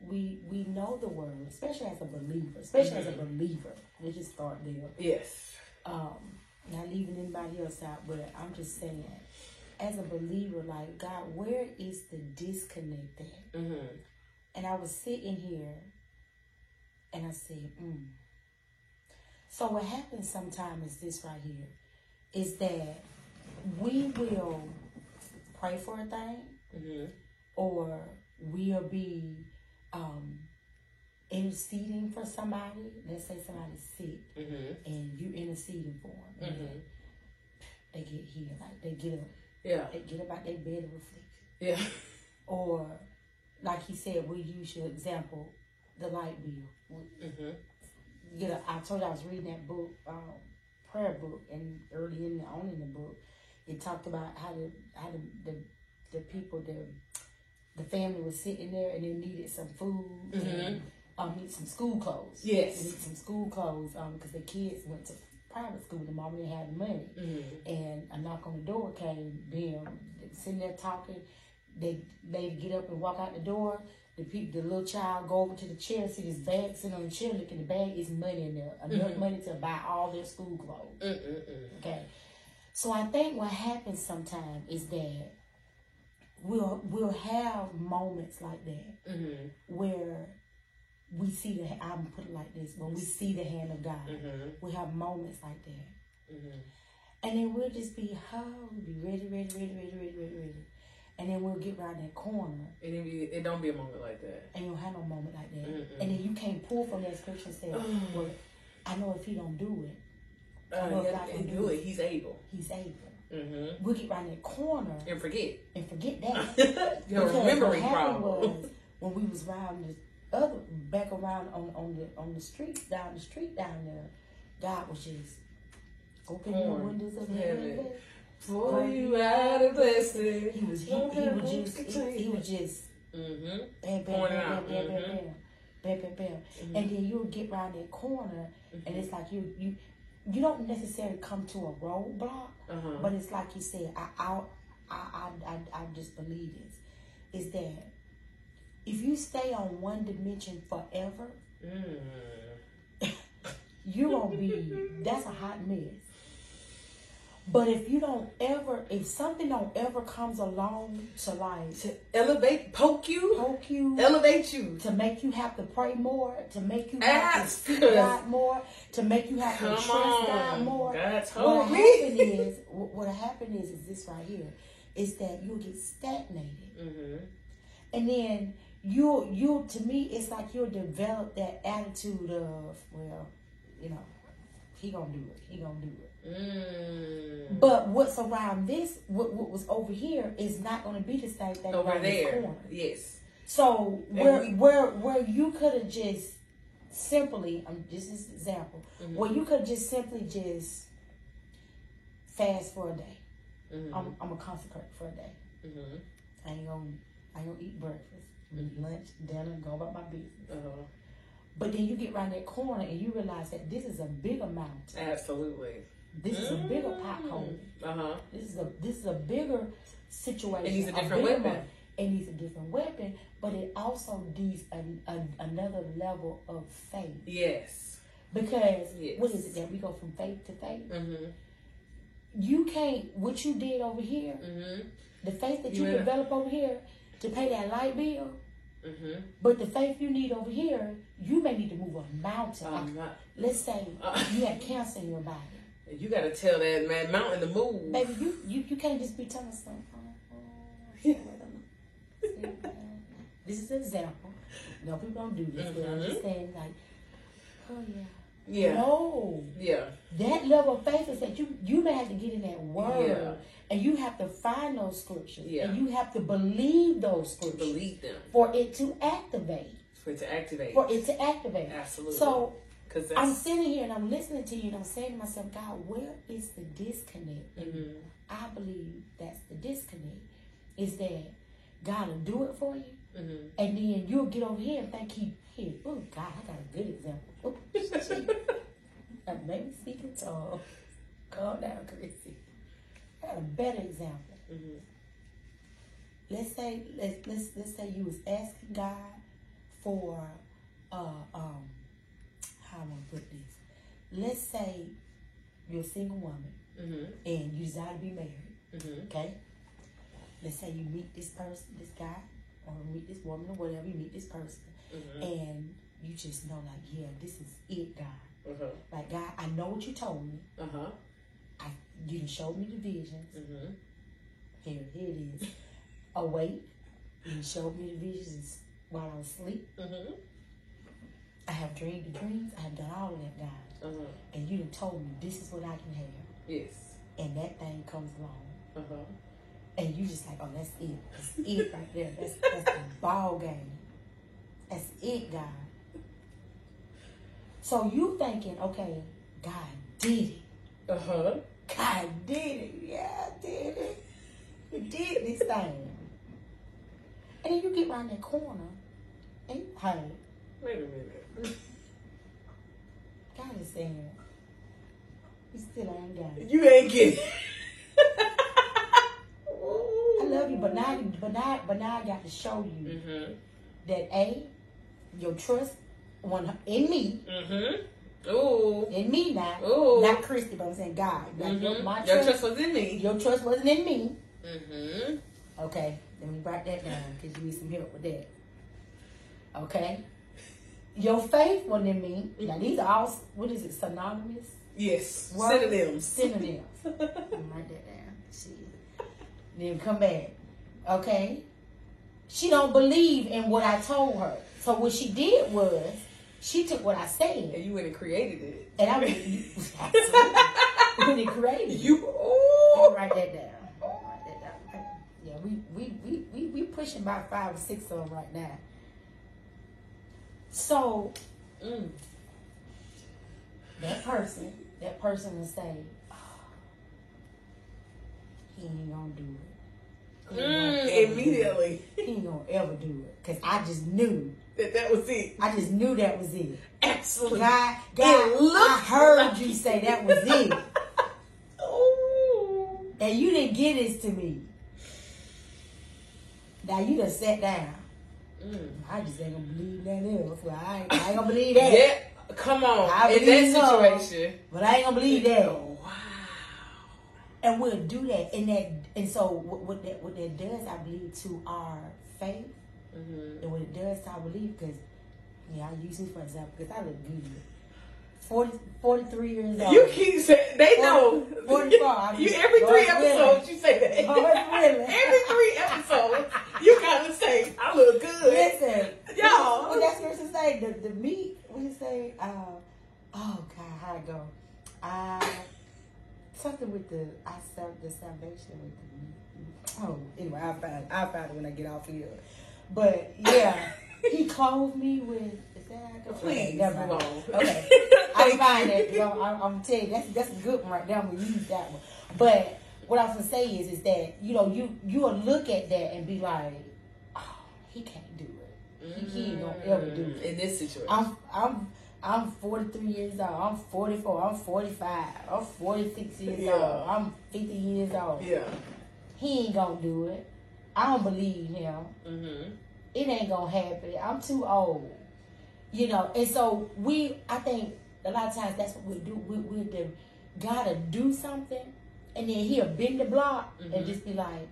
we we know the word, especially as a believer, especially mm-hmm. as a mm-hmm. believer. Let's just start there. Yes. Um, not leaving anybody else out, but I'm just saying, as a believer, like God, where is the disconnect at? Mm-hmm. And I was sitting here, and I said, mm, so what happens sometimes is this right here, is that we will pray for a thing, mm-hmm. or we'll be um, interceding for somebody. Let's say somebody's sick, mm-hmm. and you're interceding for them. Mm-hmm. They get healed, like they get up. Yeah. They get up out their bed of affliction. Yeah. *laughs* Or, like he said, we use your example, the light bill. Mm-hmm get a, I told you I was reading that book, um, prayer book, and early in the on in the book, it talked about how the how the the, the people the the family was sitting there and they needed some food mm-hmm. and um need some school clothes. Yes, they need some school clothes um because the kids went to private school. The mom didn't have the money, mm-hmm. and a knock on the door came. Them sitting there talking. They they get up and walk out the door the people, the little child go over to the chair, see this bag sitting on the chair, look in the bag it's money in there, enough mm-hmm. money to buy all their school clothes. Mm-mm-mm. Okay, so I think what happens sometimes is that we'll we'll have moments like that mm-hmm. where we see the I'm put it like this when we see the hand of God. Mm-hmm. We have moments like that, mm-hmm. and then we'll just be oh, we'll be ready, ready, ready, ready, ready, ready, ready and then we'll get around that corner. And it, be, it don't be a moment like that. And you'll have no moment like that. Mm-mm. And then you can't pull from that scripture and say, *sighs* well, I know if he don't do it, uh, I know if God can do, it, he's able. He's able. Mm-hmm. We'll get around that corner and forget and forget that. *laughs* Your remembering problem. Was, when we was around the other back around on on the on the street down the street down there, God was just opening the windows of heaven Pull you out of blessing. He was he, he was just he, he was just mm-hmm. bam bam bam bam bam bam bam bam bam and then you'll get around that corner mm-hmm. and it's like you you you don't necessarily come to a roadblock, uh-huh. but it's like you said. I I I I I just believe this is that if you stay on one dimension forever, mm. you're gonna be that's a hot mess. But if you don't ever, if something don't ever comes along to like to elevate, poke you, poke you, elevate you, to make you have to pray more, to make you have Ask. to seek God more, to make you have Come to trust on. God more. Told what me. Happen is, what happen is, is this right here, is that you'll get stagnated, mm-hmm. and then you you to me, it's like you'll develop that attitude of, well, you know, he gonna do it, he gonna do it. Mm. But what's around this, what, what was over here, is not to be the same thing over there. Yes. So where we, where where you could have just simply, um, just as an example, mm-hmm. where you could just simply just fast for a day. Mhm. I'm, I'm gonna consecrate for a day. Mhm. I ain't gonna, I ain't gonna eat breakfast, eat lunch, dinner, go about my business. Uh-huh. But then you get around that corner and you realize that this is a bigger mountain. Absolutely. This is a bigger pothole. Uh huh. This is a this is a bigger situation. It needs a different bigger weapon. mo- It needs a different weapon, but it also needs a, a, another level of faith. Yes. Because Yes. what is it that we go from faith to faith? Mhm. You can't what you did over here, Mhm. the faith that You ain't- develop over here to pay that light bill, Mhm. but the faith you need over here, you may need to move a mountain. Um, not- Let's say Uh. you have cancer in your body. you got to tell that man mountain to move. Baby, you, you, you can't just be telling something. Oh, oh, this is an example. No, people don't do this. But I'm just saying, like, oh yeah. Yeah. No, Yeah. that level of faith is that you you may have to get in that word, Yeah. and you have to find those scriptures, Yeah. and you have to believe those scriptures Believe them for it to activate, for it to activate. for it to activate. Absolutely. So Because I'm sitting here and I'm listening to you, and I'm saying to myself, God, where is the disconnect? And Mhm. I believe that's the disconnect. Is that God will do it for you, Mhm. and then you'll get over here and think He, hey, oh God, I got a good example. Oh, *laughs* shit. I may be speaking tall. Calm down, Chrissy. I got a better example. Mhm. Let's say let's let's let's say you was asking God for uh um how am I gonna put this? Let's say you're a single woman Mhm. and you desire to be married. Mhm. Okay? Let's say you meet this person, this guy, or meet this woman or whatever, you meet this person, Mhm. and you just know, like, yeah, this is it, God. Uh-huh. Like, God, I know what you told me. Uh-huh. I, you showed me the visions. Mhm. Here, here it is. Awake. You showed me the visions while I was asleep. Mhm. I have dreamed the dreams. I have done all of that, God. Uh-huh. And you done told me this is what I can have. Yes. And that thing comes along. Uh-huh. And you just like, oh, that's it. That's it right there. That's, that's the ball game. That's it, God. So you thinking, okay, God did it. Uh-huh. God did it. Yeah, I did it. He did this thing. And then you get around that corner and you hey, Wait a minute. *laughs* God is saying, you still ain't got it. You ain't getting I love you, but now, but now, but now I got to show you Mm-hmm. that A, your trust one in me, Mm-hmm. Ooh. in me now, Ooh. not Christy, but I'm saying God. Like your, Mhm. my Your trust, was in me. your trust wasn't in me. Mm-hmm. Okay, let me write that down because you need some help with that. Okay, your faith wasn't in me. Now these are all what is it synonymous Yes. Words? Synonyms. synonyms. *laughs* Write that down. Shit. Then come back. Okay, she don't believe in what I told her. So what she did was she took what I said And you went and created it. and I was really creative. You Let ooh. me write that down. Write that down. Yeah, we we, we, we we pushing about five or six of them right now. So Mm. that person, that person will say, oh, he ain't gonna do it. He ain't gonna Mm, ever do it. immediately. He ain't gonna ever do it. Cause I just knew. That that was it. I just knew that was it. Absolutely. God, God, I heard like- you say that was it. Ooh. *laughs* And you didn't get this to me. Now you done sat down. Mm. I just ain't gonna believe that else. Well, I, ain't, I ain't gonna believe that. Yeah. Come on. I in that so. situation. But I ain't gonna believe that. Oh, wow. And we'll do that. And that and so what, what that what that does, I believe, to our faith Mm-hmm. and when it does to our belief, because yeah, I use me for example, because I look good. 40, 43 years old. You keep saying they know. 44, I'm- You every three episodes you say that. *laughs* Every three episodes you gotta say I look good. Listen, Y'all. What that's supposed to say? The the meat. What you say? Uh, oh God, how it go? Uh, something with the I sell the salvation with the meat. Oh, anyway, I'll find I'll find it when I get off here. But yeah, he clothed me with. Is that how it? Okay, Please *laughs* never move mind. Okay, I find. You know, I'm, I'm telling you, that's that's a good one right there. I'm gonna use that one. But what I was gonna say is, is that you know, you you will look at that and be like, oh, he can't do it. He, he ain't mm-hmm. gonna ever do it. in this situation. I'm I'm I'm 43 years old. I'm 44. I'm 45. I'm 46 years Yeah. old. I'm 50 years old. yeah. He ain't gonna do it. I don't believe him. Mm-hmm. It ain't gonna happen. I'm too old. You know, and so we, I think a lot of times that's what we do. We, we the, gotta do something, and then he'll bend the block Mhm. and just be like,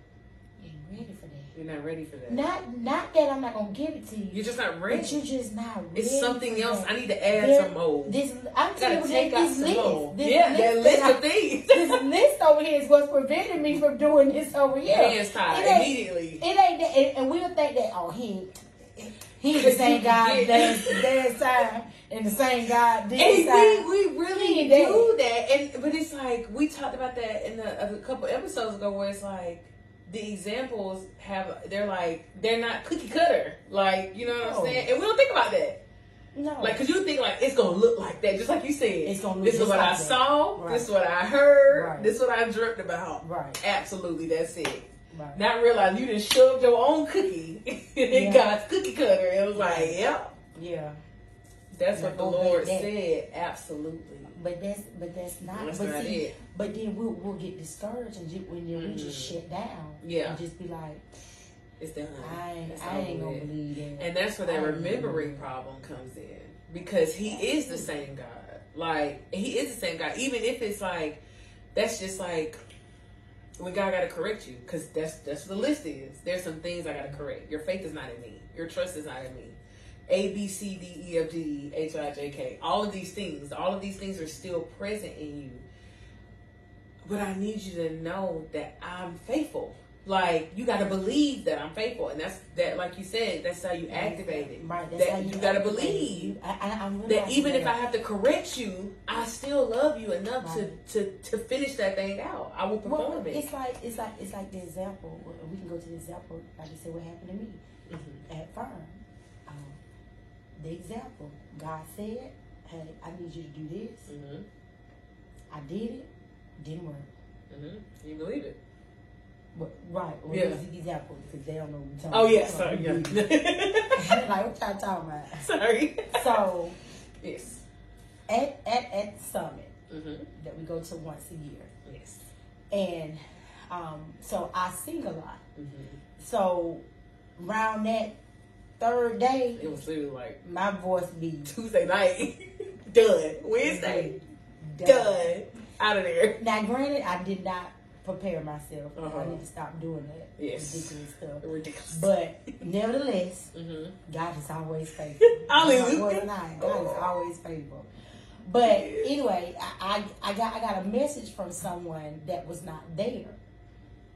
"You ain't ready for that." You're not ready for that. Not, not that I'm not gonna give it to you, You're just not but ready. you're just not ready. It's something else. that. I need to add There- some more. This, I'm telling you, take out this some list, this Yeah, that list list that of things. *laughs* this list over here is what's preventing me from doing this over here. Hands tied It immediately. It ain't that, and, and we'll think that oh he ain't- he the *laughs* same guy last last time and the same guy *laughs* this And time. we, we really do that, and but it's like we talked about that in a, a couple episodes ago, where it's like the examples have they're like they're not cookie cutter, like you know what No. I'm saying, and we don't think about that, no, like because you think like it's gonna look like that, just like you said. It's gonna look This is what like I that. saw. Right. This is what I heard. Right. This is what I dreamt about. right, Absolutely, that's it. right. Not realize you just shoved your own cookie *laughs* in Yeah. God's cookie cutter. It was like, yep, yeah, that's Now what the Lord said. Absolutely. But that's but that's not. That's but not see, it. but then we'll we'll get discouraged and ju- when you we just shut down. Yeah. and just be like, It's done. I It's I ain't gonna believe that. And that's where that remembering problem comes in because He is the same God. Like He is the same God, even if it's like that's just like when God got to correct you because that's that's what the list is. There's some things I got to correct. Your faith is not in me. Your trust is not in me. A B C D E F G H I J K. All of these things, all of these things are still present in you. But I need you to know that I'm faithful. Like you got to believe that I'm faithful, and that's that. Like you said, that's how you activate it. Right, that's that how you, you gotta believe You- I, I, I'm that even if that. I have to correct you, I still love you enough Right. to, to to finish that thing out. I will perform Well, it. it's like it's like it's like the example. We can go to the example, like you said, what happened to me Mhm. at firm. The example, God said, "Hey, I need you to do this." Mhm. I did it. Didn't work. Mhm. You believe it? But right, well, Yeah. this is the example because they don't know what Oh talking yeah, about. sorry. *laughs* like what y'all talking about? sorry. So yes. at at at the summit Mhm. that we go to once a year, Yes. and um, so I sing a lot. Mhm. So around that third day, It was literally like my voice be Tuesday night. *laughs* Done. Wednesday. Done. Out of there. Now, granted, I did not prepare myself. Uh-huh. I need to stop doing that Yes. ridiculous stuff. Ridiculous. But nevertheless, Mhm. God is always faithful. *laughs* Hallelujah. God. God is always faithful. But anyway, I, I, I got I got a message from someone that was not there,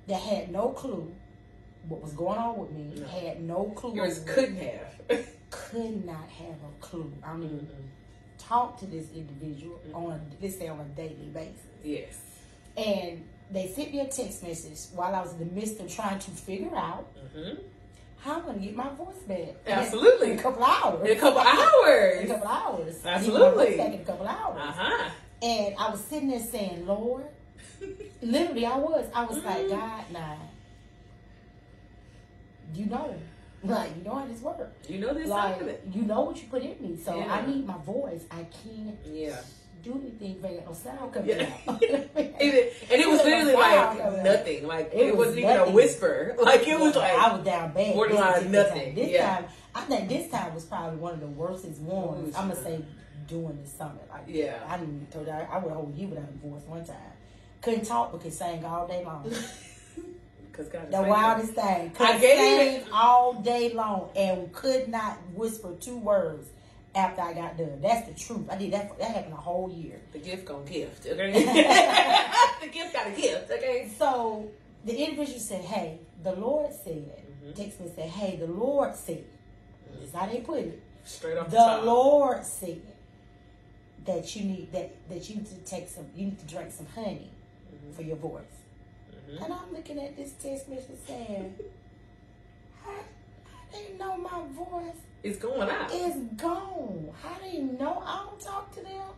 that had no clue what was going on with me. No. Had no clue. Yours couldn't have. *laughs* could not have a clue. I mean, Mhm. talk to this individual Mhm. on a, let's say on a daily basis. Yes. And they sent me a text message while I was in the midst of trying to figure out Mhm. how I'm going to get my voice back. Absolutely. In a couple hours. In a couple hours. In a couple hours. I need my Absolutely. back in a couple hours. Uh huh. And I was sitting there saying, Lord, *laughs* literally I was. I was like, Mhm. God, nah. You know. Like, you know how this works. You know this Like, side of it. you know what you put in me. So Yeah. I need my voice. I can't Yeah. do anything ain't no sound coming Yeah. out. *laughs* and, it, and it was literally like nothing. Like it, It was wasn't even a whisper. *laughs* Like it was like I was down bad. borderline nothing. Time. This Yeah. time, I think this time was probably one of the worstest ones. I'm gonna say during the summit. Like, Yeah. I didn't told you I, I would hold you without a voice one time. Couldn't talk but could sing all day long. *laughs* because God The wildest thing. I gave it- all day long and could not whisper two words after I got done. That's the truth. I did that. For, that happened a whole year. The gift gonna gift. Okay. *laughs* the gift got a gift. Okay. So the individual said, "Hey, the Lord said." Mhm. Text me and said, "Hey, the Lord said." This is how they put it. Straight off the, The. Lord said that you need that that you need to take some. You need to drink some honey Mhm. for your voice. Mhm. And I'm looking at this text message saying, "How, how they know my voice It's going out. It's gone? How they know I don't talk to them?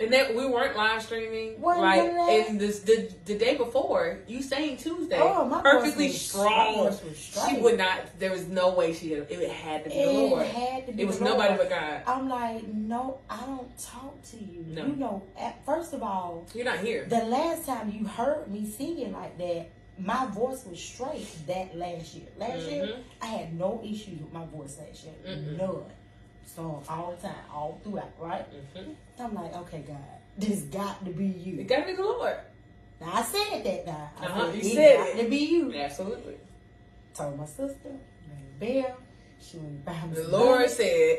And that we weren't live streaming. Wasn't like and this the the day before, you sang Tuesday. Oh, my voice perfectly was- strong. voice she would not there was no way she had it had to be the It Lord. had to be It was the nobody but God. I'm like, no, I don't talk to you. No. You know, at, first of all, You're not here. the last time you heard me singing like that, my voice was straight that last year. Last year, Mhm. I had no issues with my voice last year. Mm-mm. None. So all the time, all throughout, right? hmm I'm like, okay, God, this got to be you. It gotta be the Lord. Now I said that now. I Uh-huh, said, you it said got it. to be you. Absolutely. Told my sister, Bell, she went and The Lord said,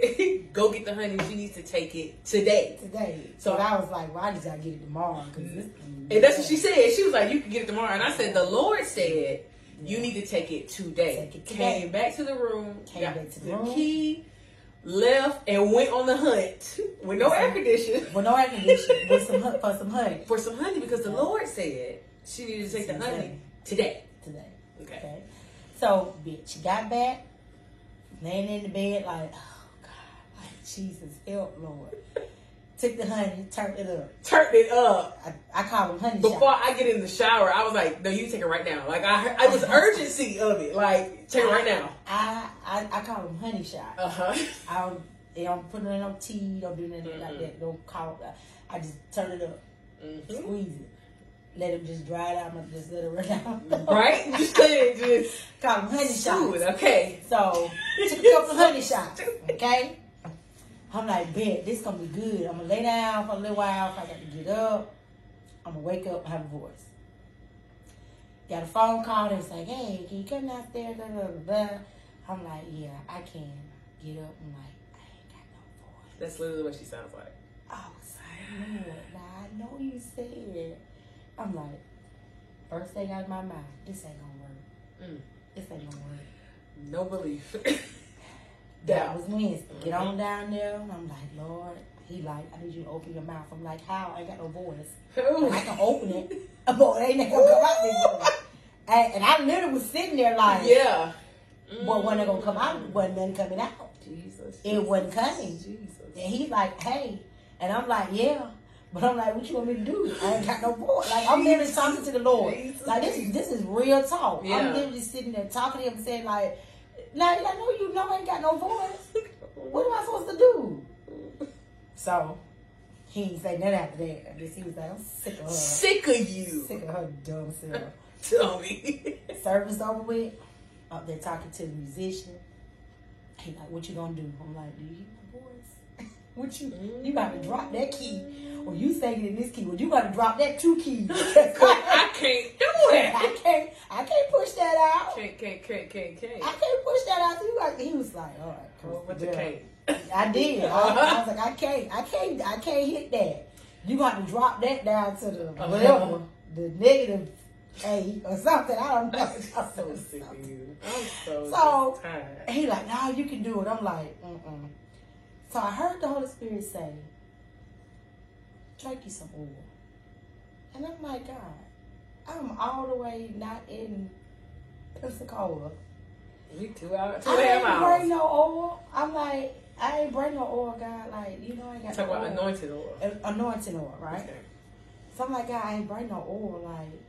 *laughs* "Go get the honey. She needs to take it today." today. So- So I was like, well, I just gotta get it tomorrow. Cause this, And that's what she said. She was like, "You can get it tomorrow." And I said, "The Lord said you need to take it today." Take it today. Came back to the room, Came got back to the the room. key, left, and went on the hunt with no air conditioning *laughs* With no air conditioning with some hu- for some honey for some honey because the Lord said she needed to take the honey today. today. Okay. Okay. So, bitch, got back, laying in the bed like, oh God, like Jesus, help, Lord. *laughs* Took the honey, turned it up. Turned it up. I, I call them honey Before shots. I get in the shower, I was like, "No, you take it right now." Like I, I was urgency of it. Like take it right now. I, I I call them honey shots. Uh huh. I don't, they don't put it in no tea, don't do nothing like Mhm. that. Don't call it. I just turn it up, Mm-hmm. squeeze it, let it just dry it out, and just let it run out. *laughs* Right? Just let it just Call them honey shots. Okay. So took a couple honey shots. *laughs* Okay. I'm like, bet this gonna be good. I'm gonna lay down for a little while. If I got to get up, I'm gonna wake up and have a voice. Got a phone call and it's like, hey, can you come downstairs? Blah, blah, blah, blah. I'm like, yeah, I can get up. I'm like, I ain't got no voice. That's literally what she sounds like. I was like, now I know you said it. I'm like, first thing out of my mouth, this ain't gonna work. Mm. This ain't gonna work. No belief. *laughs* That was Wednesday. Get on down there. I'm like, Lord. He like, I need you to open your mouth. I'm like, how? I ain't got no voice. Ooh. I can open it, but it ain't gonna come out this way. And, and I literally was sitting there like, Yeah. but when it gonna come out, wasn't nothing coming out. Jesus. It wasn't coming. Jesus. And he's like, hey. And I'm like, yeah. But I'm like, what you want me to do? I ain't got no voice. Like I'm literally talking to the Lord. Jesus. Like this is this is real talk. Yeah. I'm literally sitting there talking to him saying like, like I know you know I ain't got no voice. What am I supposed to do? So he ain't say nothing after that. I guess he was like, I'm sick of her. Sick of you. Sick of her dumb self. Tell me. Service over with. Up there talking to the musician. He like, what you gonna do? I'm like, do you hear my voice? What you you got to drop that key. Or you singing in this key. Well, you got to drop that two keys. *laughs* I can't do it. I can't. I can't push that out. Can't, can't, can't, can't, can't. I can't push that out. So you got. He was like, all right. But yeah. you can't. I did. I, I was *laughs* like, I can't, I can't, I can't hit that. You got to drop that down to the Uh-huh. whatever, the negative A or something. I don't know. *laughs* I'm so sick of you. I'm so, So- tired. He like, no, you can do it. I'm like, mm-mm. So I heard the Holy Spirit say, drink you some oil. And I'm like, God, I'm all the way not in Pensacola. You two hours, two I and a half ain't bring hours. no oil. I'm like, I ain't bring no oil, God. Like, you know, I ain't got Talk no about oil. anointed oil. A- Anointing oil, right? Okay. So I'm like, God, I ain't bring no oil. Like,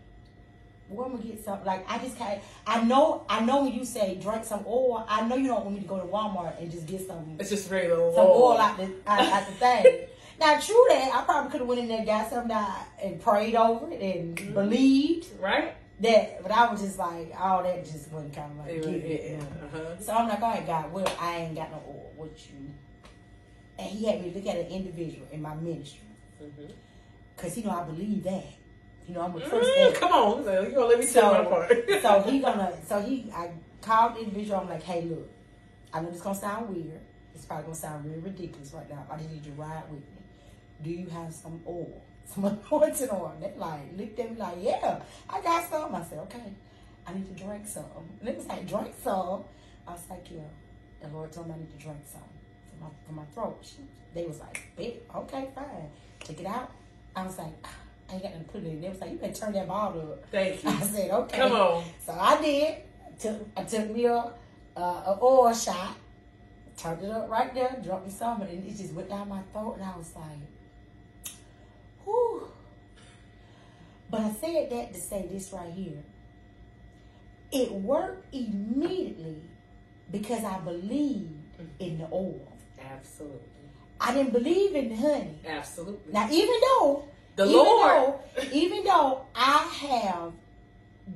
where I'm gonna get some? Like, I just can't. I know, I know when you say drink some oil, I know you don't want me to go to Walmart and just get some It's just very little some oil out the out, out the thing. *laughs* Now, true that I probably could have went in there, got some that and prayed over it and Mhm. believed Right? that, but I was just like, all that just wasn't kind of like Yeah, it. you know. uh-huh. So I'm like, all right, God, well, I ain't got no oil. What you? And he had me look at an individual in my ministry. Mhm. Cause you know I believe that. You know I'm a Mm, first come on, so you gonna let me tell my part? so *laughs* he gonna so he I called the individual, I'm like, hey look, I know this gonna sound weird. It's probably gonna sound really ridiculous right now. I just need you to ride with me. Do you have some oil? *laughs* Some anointing oil? They like looked at me like, Yeah, I got some. I said, Okay, I need to drink some. And they was like, drink some. I was like, Yeah. The Lord told me I need to drink some for my for my throat. They was like, "Big, okay, fine. Take it out. I was like, "Ah, I ain't got nothing to put it in. They was like, you better turn that bottle up. Thank you. *laughs* I said, okay. Come on. So I did. I took, I took me a, uh, a oil shot, turned it up right there, dropped me some, and it just went down my throat, and I was like, whew. But I said that to say this right here. It worked immediately because I believed in the oil. Absolutely. I didn't believe in the honey. Absolutely. Now, even though the even Lord. though, *laughs* even though I have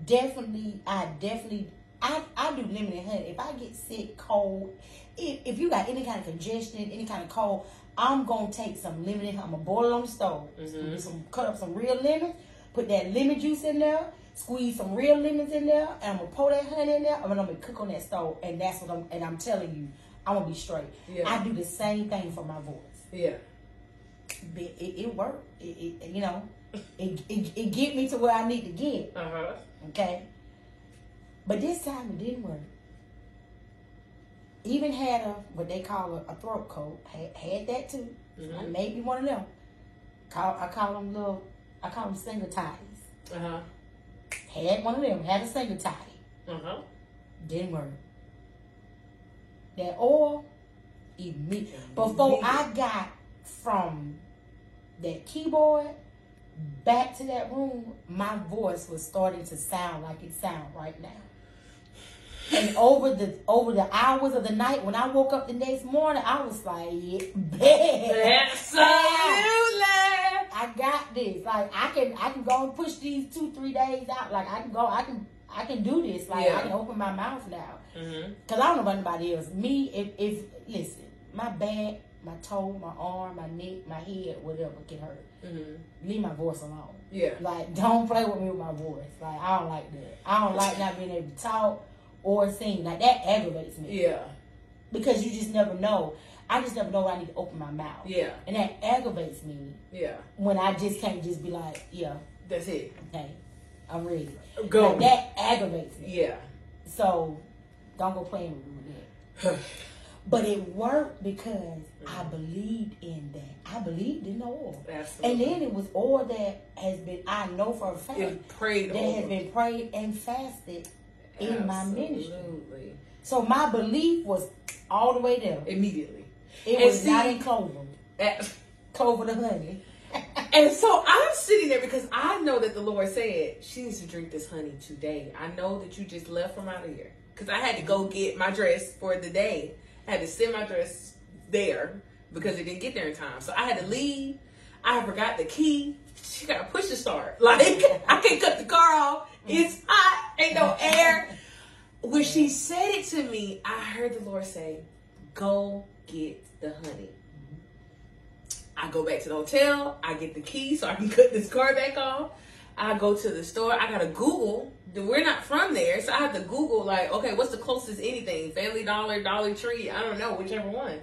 definitely, I definitely, I, I do limited honey. If I get sick, cold, if, if you got any kind of congestion, any kind of cold, I'm gonna take some lemon. I'm gonna boil it on the stove. Mhm. Some, cut up some real lemon. Put that lemon juice in there. Squeeze some real lemons in there, and I'm gonna pour that honey in there. And I'm gonna cook on that stove, and that's what I'm. And I'm telling you, I'm gonna be straight. Yeah. I do the same thing for my voice Yeah. It, it worked. It, it you know, it, it it get me to where I need to get. Uh huh. Okay, but this time it didn't work. Even had a what they call a, a throat coat. Had, had that too. I Mhm. made me one of them. Call I call them little. I call them single ties. Uh huh. Had one of them. Had a single tie. Uh huh. Didn't work. That oil, immediately. Before I got from that keyboard back to that room, my voice was starting to sound like it sound right now. And over the over the hours of the night, when I woke up the next morning, I was like, yeah, bad. I got this. Like I can I can go and push these two, three days out. Like I can go, I can I can do this. Like Yeah. I can open my mouth now. Mm-hmm. Cause I don't know about anybody else. Me, if if listen, my back, my toe, my arm, my neck, my head, whatever can hurt. Mm-hmm. Leave my voice alone. Yeah. Like don't play with me with my voice. Like I don't like that. I don't like not being able to talk or sing. Like that aggravates me. Yeah. Because you just never know. I just never know when I need to open my mouth. Yeah. And that aggravates me Yeah. when I just can't just be like, yeah, That's it. okay, I'm ready. Go. Like, that aggravates me. Yeah. So don't go playing with me with that. *sighs* But it worked because I believed in that. I believed in the oil. Absolutely. And then it was oil that has been, I know for a fact, it prayed that has been prayed and fasted in my ministry. So my belief was all the way there. Immediately. It And was see- not in clover. At- Clover the honey. *laughs* And so I'm sitting there because I know that the Lord said she needs to drink this honey today. I know that you just left from out of here because I had to go get my dress for the day. I had to send my dress there because it didn't get there in time. So I had to leave. I forgot the key. She got to push start. *laughs* Like I can't cut the car off. It's hot. Ain't no air. When she said it to me, I heard the Lord say, "Go get the honey." I go back to the hotel. I get the key so I can *laughs* cut this car back off. I go to the store. I gotta Google. We're not from there, so I have to Google like, okay, what's the closest anything? Family Dollar, Dollar Tree. I don't know, whichever one.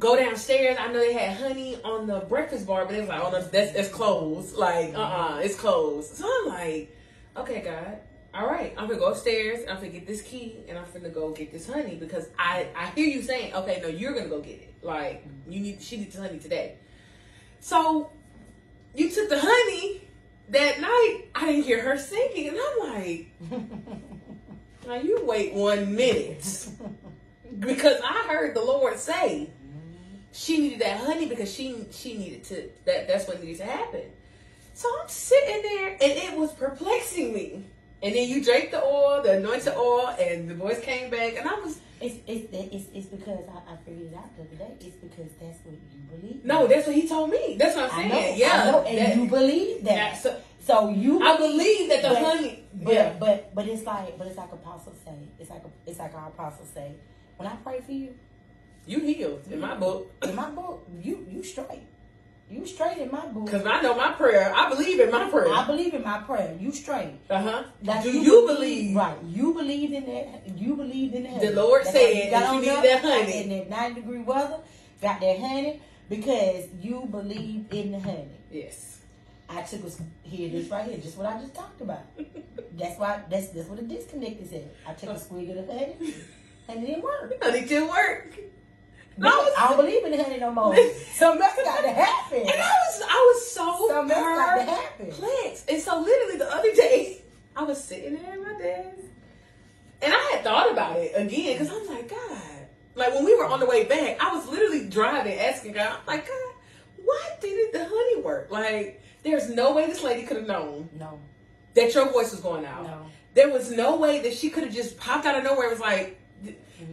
Go downstairs. I know they had honey on the breakfast bar, but it was like, oh, no, that's that's closed. Like, uh, uh it's closed. So I'm like, okay, God, all right, I'm gonna go upstairs. I'm gonna get this key, and I'm gonna go get this honey because I I hear you saying, okay, no, you're gonna go get it. Like, you need she needs honey today. So you took the honey that night. I didn't hear her singing, and I'm like, *laughs* now you wait one minute *laughs* because I heard the Lord say she needed that honey because she she needed to that that's what needed to happen. So I'm sitting there and it was perplexing me. And then you drank the oil, the anointed oil, and the voice came back, and I was It's it's it's, it's because I, I figured it out the other day. It's because that's what you believe. no, that's what he told me. That's what I'm I saying. know, yeah, know, and that- you believe that. that- so So you, I believe that the but- honey. But yeah, but but it's like but it's like apostles say. It's like it's like our apostles say. When I pray for you, you healed in my book in my book, you you straight. You straight in my book. because I know my prayer. I believe in my prayer. I believe in my prayer. You straight. Uh huh. Like Do you believe? Right. You believe in that. You believe in the honey. The Lord That's said you got that you need up that honey. In that 90 degree weather, got that honey because you believe in the honey. Yes. I took a, here, this right here, just what I just talked about. *laughs* That's why, that's that's what the disconnect is at. I took a swig of the honey and it didn't work. Honey didn't work. No, I don't believe in the honey no more. Something else got to happen. And I was I was so Something else got to happen. And so literally the other day, I was sitting there at my desk, and I had thought about it again because I'm like, God, like when we were on the way back, I was literally driving, asking God, I'm like, God, why didn't the honey work? Like, There's no way this lady could have known No, that your voice was going out. no. There was no way that she could have just popped out of nowhere. It was like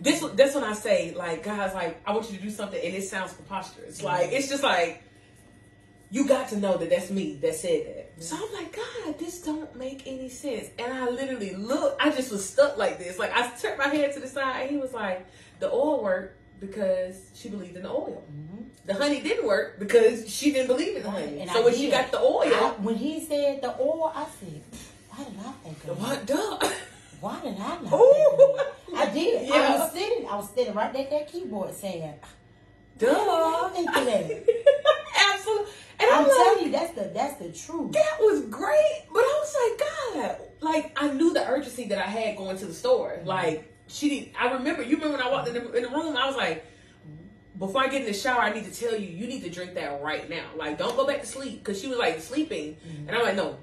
this. That's when I say, like, guys, like, I want you to do something, and it sounds preposterous. Mm-hmm. Like, it's just like you got to know that that's me that said that. So I'm like, God, this don't make any sense. And I literally look, I just was stuck like this. Like I turned my head to the side, and he was like, the oil worked because she believed in the oil. Mm-hmm. The honey didn't work because she didn't believe in the honey. And so I when she got the oil, I, when he said the oil, I said, why did I think of what duh? *laughs* Why did I not? Ooh. think of that? I did. *laughs* I was sitting. I was sitting right at that keyboard saying, Duh. I think of that. *laughs* Absolutely. And I'm, I'm like, telling you, that's the that's the truth. that was great. But I was like, God, like I knew the urgency that I had going to the store. Mm-hmm. Like she, did, I remember. You remember when I walked in the, in the room? I was like, before I get in the shower, I need to tell you, you need to drink that right now. Like, don't go back to sleep because she was like sleeping, Mm-hmm. and I'm like, no.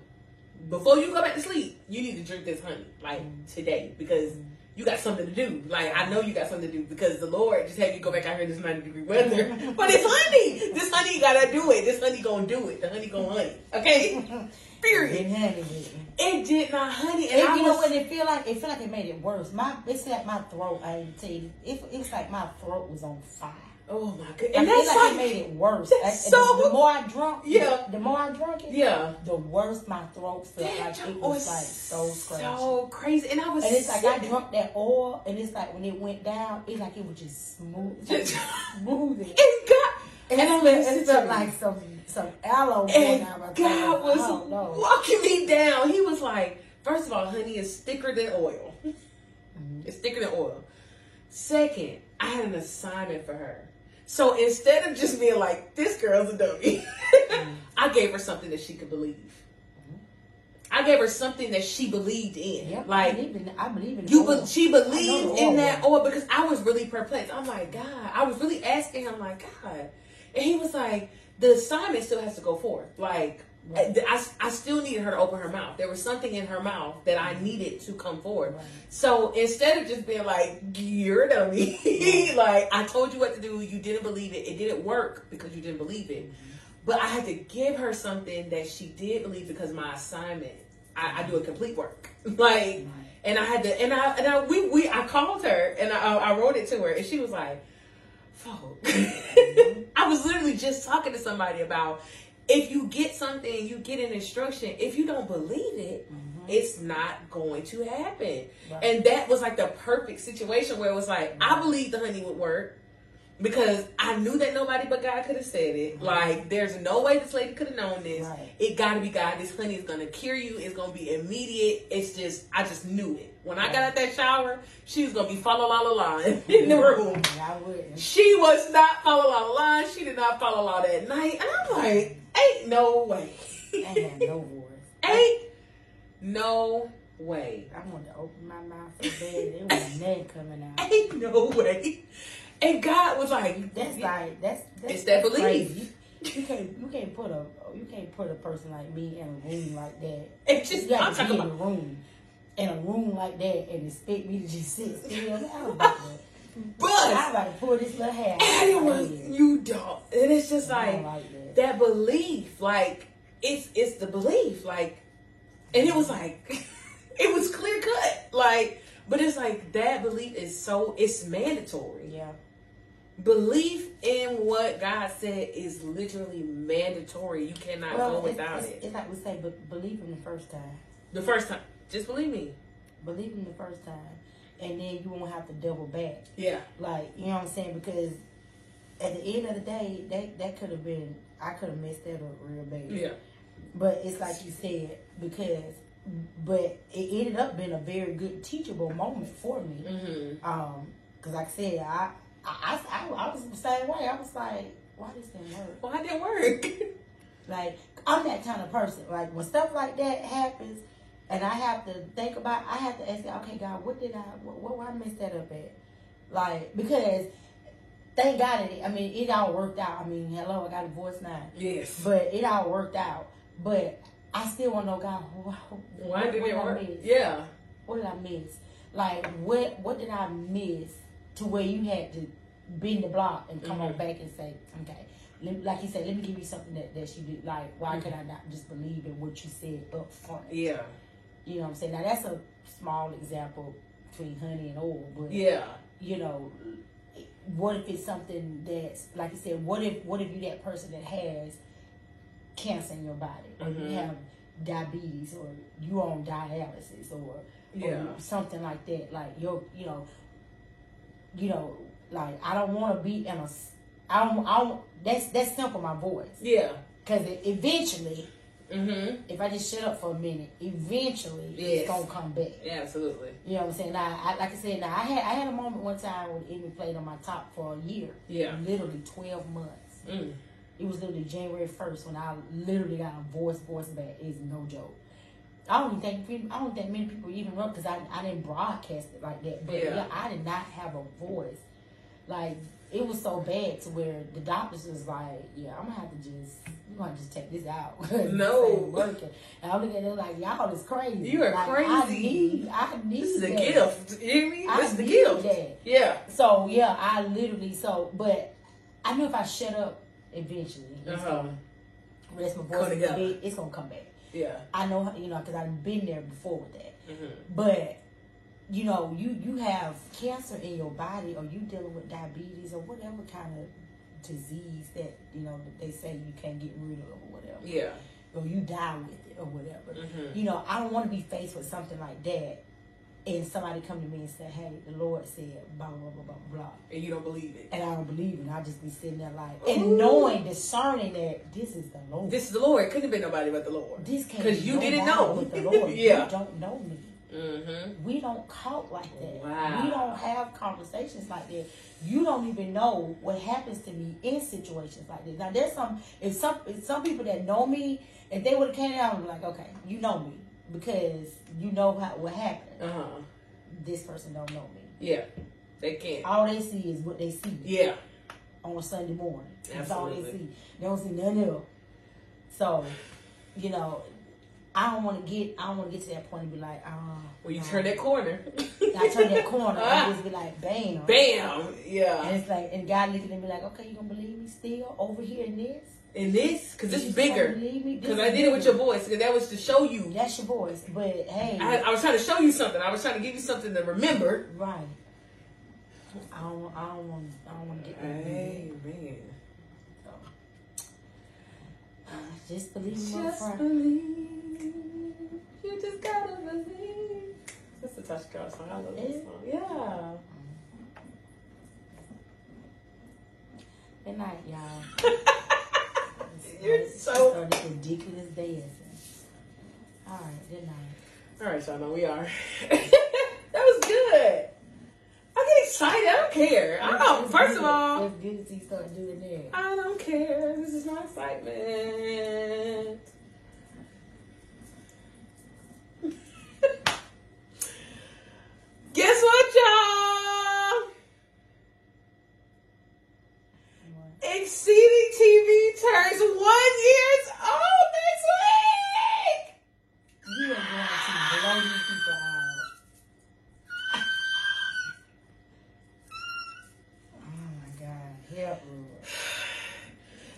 Before you go back to sleep, you need to drink this honey like today because. You got something to do. Like I know you got something to do because the Lord just had you go back out here in this ninety degree weather. *laughs* but it's honey. This honey gotta do it. This honey gonna do it. The honey gonna honey. Okay. *laughs* Period. It. It did not, honey. And And I you know was, what it feel like? It feel like it made it worse. My it's like my throat. I tell you. It, it was like my throat was on fire. Oh my god, and it that's like like, it made it worse. that's Like, so- the, the more I drunk, Yeah. the more I drunk it, yeah, the worse my throat felt. that like it was was like so scratchy. so crazy, and I was, and it's like I sick. drunk that oil, and it's like when it went down, it's like it was just smooth, *laughs* it's Just- smooth. and God, And and it, I was it felt like some some aloe going and down my throat. God was I know. walking me down. He was like, first of all, honey is thicker than oil. Mm-hmm. It's thicker than oil. Second, I had an assignment for her. So instead of just being like, this girl's a dummy, *laughs* I gave her something that she could believe. I gave her something that she believed in. Yep, like I believe in, I believe in You, be, she believed in that oil because I was really perplexed. I'm like, God, I was really asking him, like, God, and he was like, the assignment still has to go forth. Like, Right. I, I still needed her to open her mouth. There was something in her mouth that I needed to come forward. Right. So instead of just being like, you're dummy, *laughs* like, I told you what to do, you didn't believe it, it didn't work because you didn't believe it. Mm-hmm. But I had to give her something that she did believe because my assignment, I, I do a complete work. *laughs* Like, and I had to, and I, and I, we, we, I called her and I, I wrote it to her, and she was like, "Fuck." *laughs* Mm-hmm. I was literally just talking to somebody about if you get something, you get an instruction. If you don't believe it, mm-hmm. it's not going to happen. Right. And that was like the perfect situation where it was like, I mm-hmm. believe the honey would work because I knew that nobody but God could have said it. Mm-hmm. Like, there's no way this lady could have known this. Right. It got to be God. This honey is gonna cure you. It's gonna be immediate. It's just, I just knew it. When I got out that shower, she was gonna be follow la la la in the room. I wouldn't. She was not follow la la la. She did not follow la that night. And I'm like, ain't no way. I had no voice. *laughs* ain't no way. I wanted to open my mouth so bad. It was nothing coming out. *laughs* Ain't no way. And God was like, That's like that's that's It's that belief. crazy. You, can't you can't put a you can't put a person like me in a room like that. It's just, you I'm talking in about. a room in a room like that and expect me to just sit still. I was about to, But *laughs* I am about to pull this little hair. out And it of my you don't, and it's just I like don't like that. belief, like it's it's the belief, like, and it was like *laughs* it was clear cut, like, but it's like that belief is so it's mandatory. Yeah. Belief in what God said is literally mandatory. You cannot Well, go it's, without it's, it. it's like we say, but believe him the first time. The first time, just believe me. Believe him the first time, and then you won't have to double back. Yeah, Like, you know what I'm saying? Because at the end of the day, that that could have been I could have messed that up real bad. yeah, But it's like you said, because but it ended up being a very good teachable moment for me. mm-hmm. Um, because like I said, I I, I I was the same way. I was like, why this didn't work? Why did it work? *laughs* Like I'm that kind of person. Like when stuff like that happens, and I have to think about, I have to ask, okay, God, what did I, what, what where I messed that up at? Like because thank God it. I mean, it all worked out. I mean, hello, I got a voice now, yes. but it all worked out. But I still want to know, God, Why did it work? miss? Yeah. What did I miss? Like what what did I miss to where you had to bend the block and come on Mhm. back and say, okay, like you said, let me give you something that, that you did. Like, why could I not just believe in what you said up front? Yeah. You know what I'm saying? Now, that's a small example between honey and oil, but Yeah. you know, what if it's something that's like you said? What if what if you that person that has cancer in your body, or Mhm. you have diabetes, or you on dialysis, or, Yeah. or something like that? Like you're, you know, you know, like I don't want to be in a i don't. I don't. That's that's simple. My voice, Yeah. because eventually, Mm-hmm. if I just shut up for a minute, eventually Yes. it's gonna come back. Yeah, absolutely. You know what I'm saying? Now, I, like I said, now I had I had a moment one time when Emmy played on my top for a year. Yeah. Literally 12 months. Mm. It was literally January 1st when I literally got a voice voice back. It's no joke. I don't even think I don't think many people even wrote because I, I didn't broadcast it like that. But Yeah. yeah. I did not have a voice. Like it was so bad to where the doctors was like, "Yeah, I'm gonna have to just, you gonna just take this out." *laughs* No. working. And I'm looking at it like, y'all is crazy. You are Like, I crazy. need, I need This is a gift. You hear me? I This is the gift. that. Yeah. So yeah, I literally so, but I knew if I shut up, eventually, it's Uh-huh. gonna rest my Come voice. a bit, It's gonna come back. Yeah. I know, you know, because I've been there before with that. Mm-hmm. But you know, you you have cancer in your body, or you dealing with diabetes, or whatever kind of disease that you know that they say you can't get rid of, or whatever, Yeah. or you die with it, or whatever. Mhm. You know, I don't want to be faced with something like that. And somebody come to me and say, "Hey, the Lord said blah blah blah blah blah," And you don't believe it. and I don't believe it. I just be sitting there like, Ooh. and knowing, discerning that this is the Lord. This is the Lord. It couldn't have been nobody but the Lord. This can't Because be you didn't know. but the Lord. *laughs* Yeah. You don't know me. Mm-hmm. We don't talk like that. Wow. We don't have conversations like that. You don't even know what happens to me in situations like this. Now, there's some if some if some people that know me, if they would have came out and be like, okay, you know me because you know how what happened. Uh-huh. This person don't know me. Yeah. They can't. All they see is what they see. Yeah. on a Sunday morning. That's all they see. They don't see nothing else. So, you know, I don't want to get. I don't want to get to that point and be like, ah. When you no. turn that corner. I turn that corner and just be like, bam, Bam. Yeah. And it's like, and God looking at me like, okay, you gonna believe me still over here in this? And this, because it's bigger. believe me? Because I did it with your voice. And that was to show you. That's your voice, but hey, I, I was trying to show you something. I was trying to give you something to remember. right? I don't. I don't want. I don't want to get rid of it. Amen. So, uh, just believe Just friend. believe. You just gotta believe. Tasha Cobbs song. I love this song. Yeah. Good night, y'all. *laughs* You're so. ridiculous dancing. All right, good night. All right, y'all know we are. *laughs* that was good. I get excited. I don't care. I don't. First of all, to see start doing that. I don't care. This is my excitement. Guess what, y'all? Exceeding TV turns one years old next week. You are going to blow these people out. oh my God, help Lord.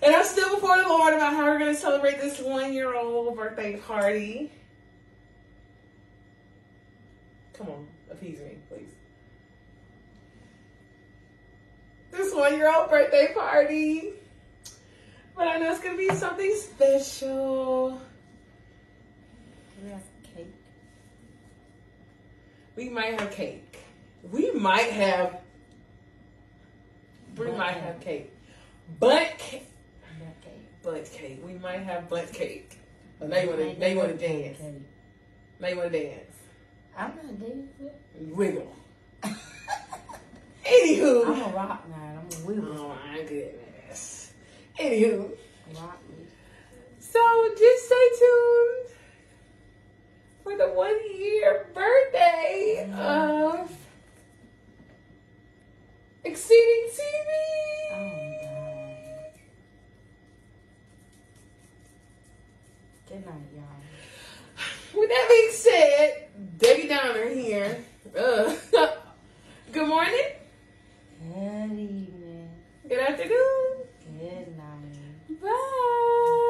And I'm still before the Lord about how we're going to celebrate this one year party. Come on, appease me, please. This one year old birthday party. But I know it's to be something special. We have cake. We might have cake. We might have. We Butt might have cake. Butt cake. That cake. Butt cake. We might have butt cake. But now you want to. Now you want to dance. Now you want to dance. I'm not dancing. Wiggle. *laughs* Anywho. I'm a rock now. I'm a wiggle. Oh my goodness. Anywho. Rock me. So just stay tuned for the one year birthday mm-hmm. of Exceeding TV. Oh Y'all. *sighs* With that being said, Debbie Downer here. Uh, *laughs* good morning. Good evening. Good afternoon. Good night. Bye.